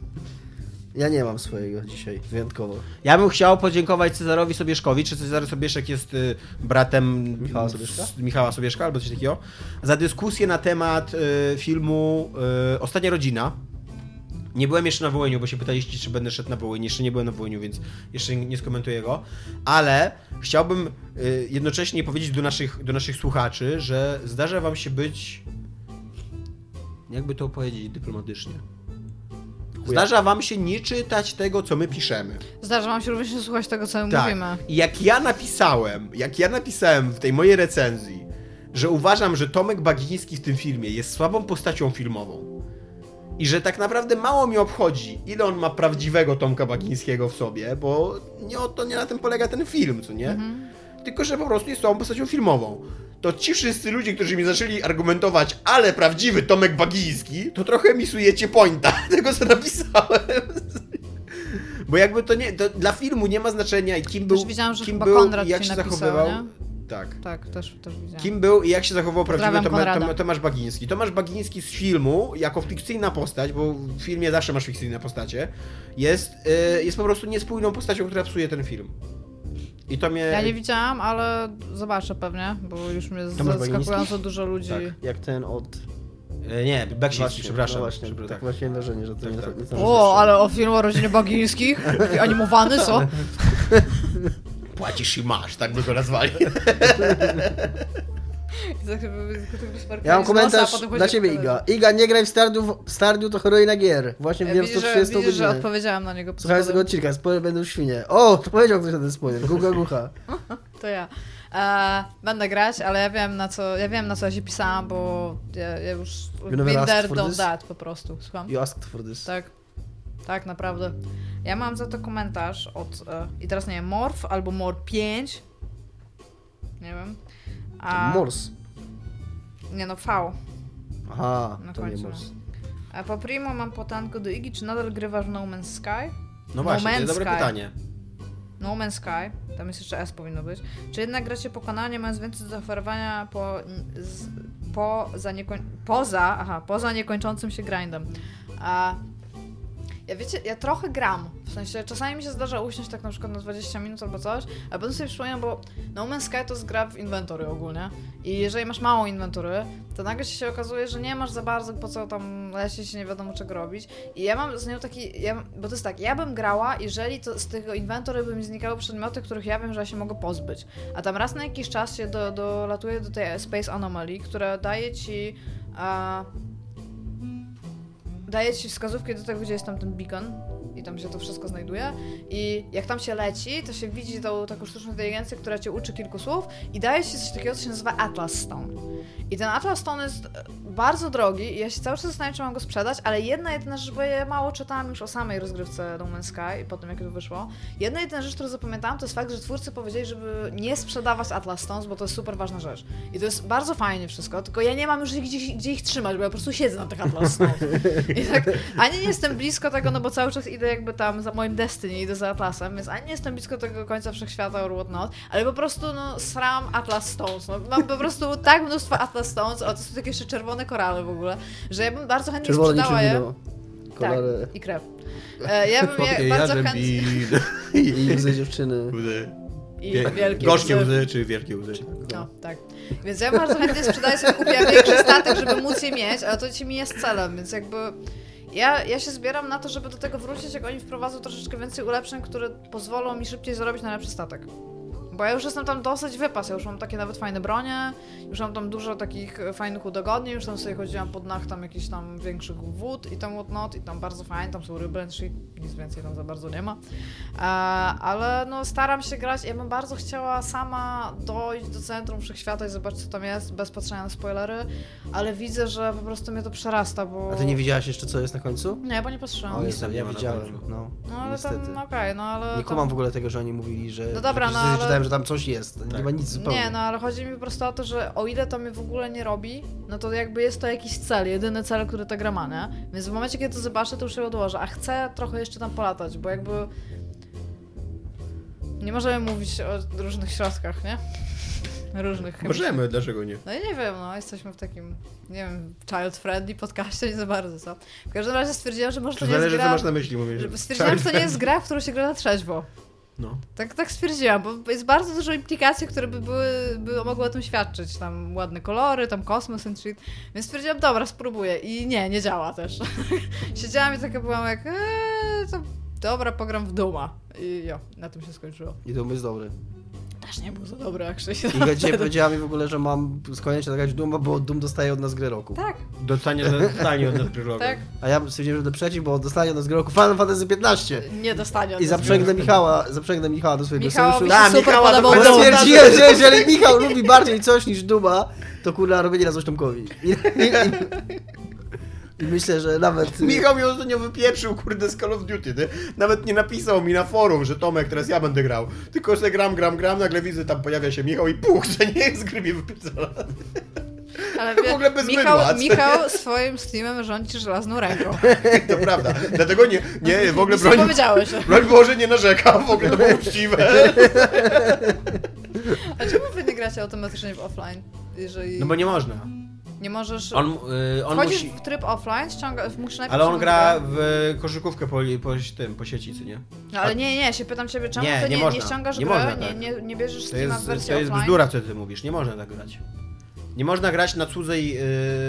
Ja nie mam swojego dzisiaj, wyjątkowo. Ja bym chciał podziękować Cezarowi Sobieszkowi, czy Cezary Sobieszek jest y, bratem Michała Sobieszka? Michała Sobieszka albo coś takiego, za dyskusję na temat y, filmu y, Ostatnia Rodzina. Nie byłem jeszcze na Wołyniu, bo się pytaliście, czy będę szedł na Wołyń. Jeszcze nie byłem na Wołyniu, więc jeszcze nie skomentuję go. Ale chciałbym y, jednocześnie powiedzieć do naszych, do naszych słuchaczy, że zdarza wam się być... Jakby to powiedzieć dyplomatycznie. Zdarza wam się nie czytać tego, co my piszemy. Zdarza wam się również nie słuchać tego, co my Tak. mówimy. I jak ja napisałem, jak ja napisałem w tej mojej recenzji, że uważam, że Tomek Bagiński w tym filmie jest słabą postacią filmową i że tak naprawdę mało mi obchodzi, ile on ma prawdziwego Tomka Bagińskiego w sobie, bo nie o to nie na tym polega ten film, co nie? Tylko, że po prostu jest słabą postacią filmową. To ci wszyscy ludzie, którzy mi zaczęli argumentować, ale prawdziwy Tomek Bagiński, to trochę misujecie pointa tego, co napisałem. Bo jakby to nie, to dla filmu nie ma znaczenia i kim był, widziałam, że kim był Konrad i jak się napisał, zachowywał. nie? Tak. Tak, też, też widziałam. Kim był i jak się zachowywał prawdziwy Toma. Tom, Tomasz Bagiński. Tomasz Bagiński z filmu, jako fikcyjna postać, bo w filmie zawsze masz fikcyjne postacie, jest, y, jest po prostu niespójną postacią, która psuje ten film. I to mnie... Ja nie widziałam, ale zobaczę pewnie, bo już mnie zaskakująco dużo ludzi. Tak. Jak ten od... E, Nie, Beksiński, Właśnie, przepraszam. No właśnie, Przepraszam, tak tak. właśnie wrażenie, że to Tak, nie, tak. nie O, ale o film o rodzinie Bagińskich? Animowany, co? Płacisz i masz, tak by go nazwali. Ja mam komentarz dla ciebie, Iga. Iga, nie graj w Stardew, Stardew to heroina gier. Właśnie wiem Widzisz, że, 130 widzisz, że odpowiedziałam na niego. Słuchaj pod tego odcinka, spoiler będą świnie. O, to powiedział ktoś na ten spoiler. Guga gucha. To ja. E, będę grać, ale ja wiem na co, ja wiem na co ja się pisałam, bo ja, ja już been there, this? that po prostu. Słucham? You asked for this. Tak. Tak, naprawdę. Ja mam za to komentarz od. E, I teraz nie wiem, Morph albo Mor 5. Nie wiem. A, Mors. Nie no, V. Aha, Na to nie końcu. Mors. A po primo mam pytanko do Igi, czy nadal grywasz w No Man's Sky? No właśnie, to Man's jest dobre Sky. pytanie. No Man's Sky, tam jest jeszcze S powinno być. Czy jednak gracie pokonanie, mając więcej do zaoferowania po, z, poza, niekoń, poza, aha, poza niekończącym się grindem? A Ja wiecie, ja trochę gram. W sensie, czasami mi się zdarza usiąść tak na przykład na 20 minut albo coś, ale potem sobie przypominam, bo No Man's Sky to jest gra w inwentory ogólnie. I jeżeli masz mało inwentory, to nagle się okazuje, że nie masz za bardzo po co tam lecieć, nie wiadomo czego robić. I ja mam z nią taki, ja, bo to jest tak, ja bym grała, jeżeli to z tego inwentory by mi znikały przedmioty, których ja wiem, że ja się mogę pozbyć. A tam raz na jakiś czas się do, dolatuje do tej Space Anomaly, która daje ci... A, daje ci wskazówki do tego, gdzie jest tam ten beacon i tam się to wszystko znajduje i jak tam się leci, to się widzi tą taką sztuczną inteligencję, która cię uczy kilku słów i daje ci coś takiego, co się nazywa Atlas Stone. I ten Atlas Stone jest bardzo drogi i ja się cały czas zastanawiam, czy mam go sprzedać, ale jedna jedyna rzecz, bo ja mało czytałam już o samej rozgrywce No Man's Sky po tym, jak to wyszło. Jedna jedyna rzecz, którą zapamiętałam, to jest fakt, że twórcy powiedzieli, żeby nie sprzedawać Atlas Stones, bo to jest super ważna rzecz. I to jest bardzo fajnie wszystko, tylko ja nie mam już gdzie, gdzie ich trzymać, bo ja po prostu siedzę na tych Atlas Stones. I tak, ani nie jestem blisko tego, no bo cały czas idę jakby tam za moim Destiny, idę za Atlasem, więc ani nie jestem blisko tego końca wszechświata or whatnot, ale po prostu no sram Atlas Stones. No, mam po prostu tak mnóstwo Atlas Stones, o to są takie jeszcze czerwone korale w ogóle, że ja bym bardzo chętnie Czerwone sprzedała je. wino. Tak, i krew. E, ja bym je bardzo chętnie... i... łzy dziewczyny. I Wie- wielkie Gorzkie łzy. łzy czy wielkie łzy? No, tak. Więc ja bardzo chętnie sprzedaję sobie kupię większy statek, żeby móc je mieć, ale to ci mi jest celem, więc jakby ja, ja się zbieram na to, żeby do tego wrócić, jak oni wprowadzą troszeczkę więcej ulepszeń, które pozwolą mi szybciej zarobić na lepszy statek. Bo ja już jestem tam dosyć wypas, ja już mam takie nawet fajne bronie, już mam tam dużo takich e, fajnych udogodnień, już tam sobie chodziłam pod dach tam jakichś tam większych wód i tam whatnot i tam bardzo fajnie, tam są ryby, czyli nic więcej tam za bardzo nie ma. E, ale no staram się grać, ja bym bardzo chciała sama dojść do centrum wszechświata i zobaczyć co tam jest, bez patrzenia na spoilery, ale widzę, że po prostu mnie to przerasta, bo... A ty nie widziałaś jeszcze, co jest na końcu? Nie, bo nie patrzyłam. O, jestem, tam nie ja widziałem, no. no ale niestety. tam, okej, no ale... Nie tam... kumam w ogóle tego, że oni mówili, że... No dobra, że no, ale- czytałem, że tam coś jest. Nie Tak. ma nic zupełnie. Nie, no ale chodzi mi po prostu o to, że o ile to mnie w ogóle nie robi, no to jakby jest to jakiś cel, jedyny cel, który ta gra ma, nie? Więc w momencie, kiedy to zobaczę, to już się odłożę, a chcę trochę jeszcze tam polatać, bo jakby... Nie możemy mówić o różnych środkach, nie? Różnych chemicznych. Możemy, dlaczego nie? No i nie wiem, no jesteśmy w takim, nie wiem, child-friendly podcaście, nie za bardzo, co? W każdym razie stwierdziłam, że może to nie jest Zależy, co gra... masz na myśli, mówię. że- Stwierdziłam, że to nie jest gra, w którą się gra na trzeźwo. No. Tak, tak stwierdziłam, bo jest bardzo dużo implikacji, które by były, by mogły o tym świadczyć. Tam ładne kolory, tam kosmos and shit. Więc stwierdziłam, dobra, spróbuję. I nie, nie działa też. Siedziałam i taka byłam jak, eee, to dobra, pogram w Duma. I jo, na tym się skończyło. I to jest dobry. Też nie był za dobry, actually. I dzisiaj powiedziała mi w ogóle, że mam skończyć grać w Duma, bo Doom dostaje od nas grę roku. Tak, Dostanie, dostanie od nas kryloga. tak. A ja stwierdziłem, że będę przeciw, bo dostanie od nas grę roku Final Fantasy 15. Nie dostanie od I nas zaprzęgnę gry. Michała, zaprzęgnę Michała do swojego sojuszu. się Da, super Michała podobał Bo Dum. stwierdziłem, że jeżeli Michał lubi bardziej coś niż Duma, to kurwa robienie na coś Tomkowi. I, i, i, I myślę, że nawet... Michał mnie ostatnio wypieprzył, kurde, z Call of Duty, ty? Nawet nie napisał mi na forum, że Tomek, teraz ja będę grał. Tylko, że gram, gram, gram, nagle widzę, tam pojawia się Michał i puch, to nie jest gry wypierdala. Ale W ogóle bez Michał, mydła, Michał swoim Steamem rządzi żelazną ręką. To prawda. Dlatego nie, nie, w ogóle Nic nie broń, powiedziałeś. broń Boże nie narzekam, w ogóle to było uczciwe. A czemu wy nie gracie automatycznie w offline? Jeżeli No bo nie można. Nie możesz... On, y, on Wchodzisz musi... w tryb offline, ściąga, musisz najpierw Ale on gra w koszykówkę po, po, tym, po sieci, co nie? No ale nie, nie, się pytam ciebie, czemu Nie, ty nie nie, można. nie ściągasz Nie gry, można, nie, tak. nie, nie bierzesz To Steama jest, w to wersji jest offline? bzdura, co ty mówisz. Nie można tak grać. Nie można grać na cudzej yy,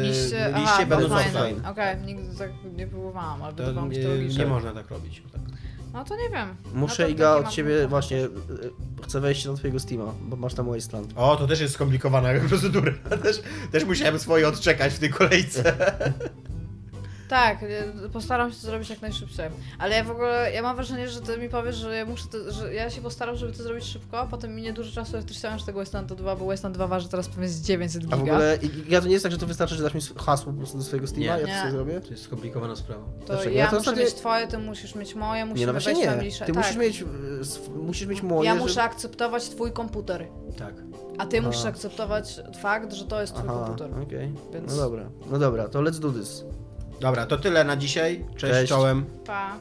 Liście, będąc offline. Okej, nigdy tak nie próbowałam, ale To to nie, nie można tak robić. Tak. No to nie wiem. Muszę no Iga od ciebie właśnie, y, chcę wejść na twojego Steama, bo masz tam Wasteland. O, to też jest skomplikowana procedura. Też, też musiałem swoje odczekać w tej kolejce. Tak, y, postaram się to zrobić jak najszybciej. Ale ja w ogóle, ja mam wrażenie, że ty mi powiesz, że ja muszę, to, że ja się postaram, żeby to zrobić szybko, a potem minie dużo czasu, jak myślałam, że tego Wasteland 2, bo Wasteland 2 waży teraz pewnie z 900 giga. A w ogóle, ja to nie jest tak, że to wystarczy, że dasz mi hasło po prostu do swojego Steama, Nie. ja to Nie. sobie zrobię? To jest skomplikowana sprawa. To Dlaczego? ja Ja to muszę mieć twoje, ty musisz mieć moje, musimy Nie, no właśnie wejść nie. Ty tak. musisz mieć, y, musisz mieć moje, Ja żeby- muszę akceptować twój komputer, Tak. a ty Aha. musisz akceptować fakt, że to jest twój Aha, komputer. okej. Więc- No dobra, no dobra, to let's do this. Dobra, to tyle na dzisiaj. Cześć, Cześć. czołem. Pa.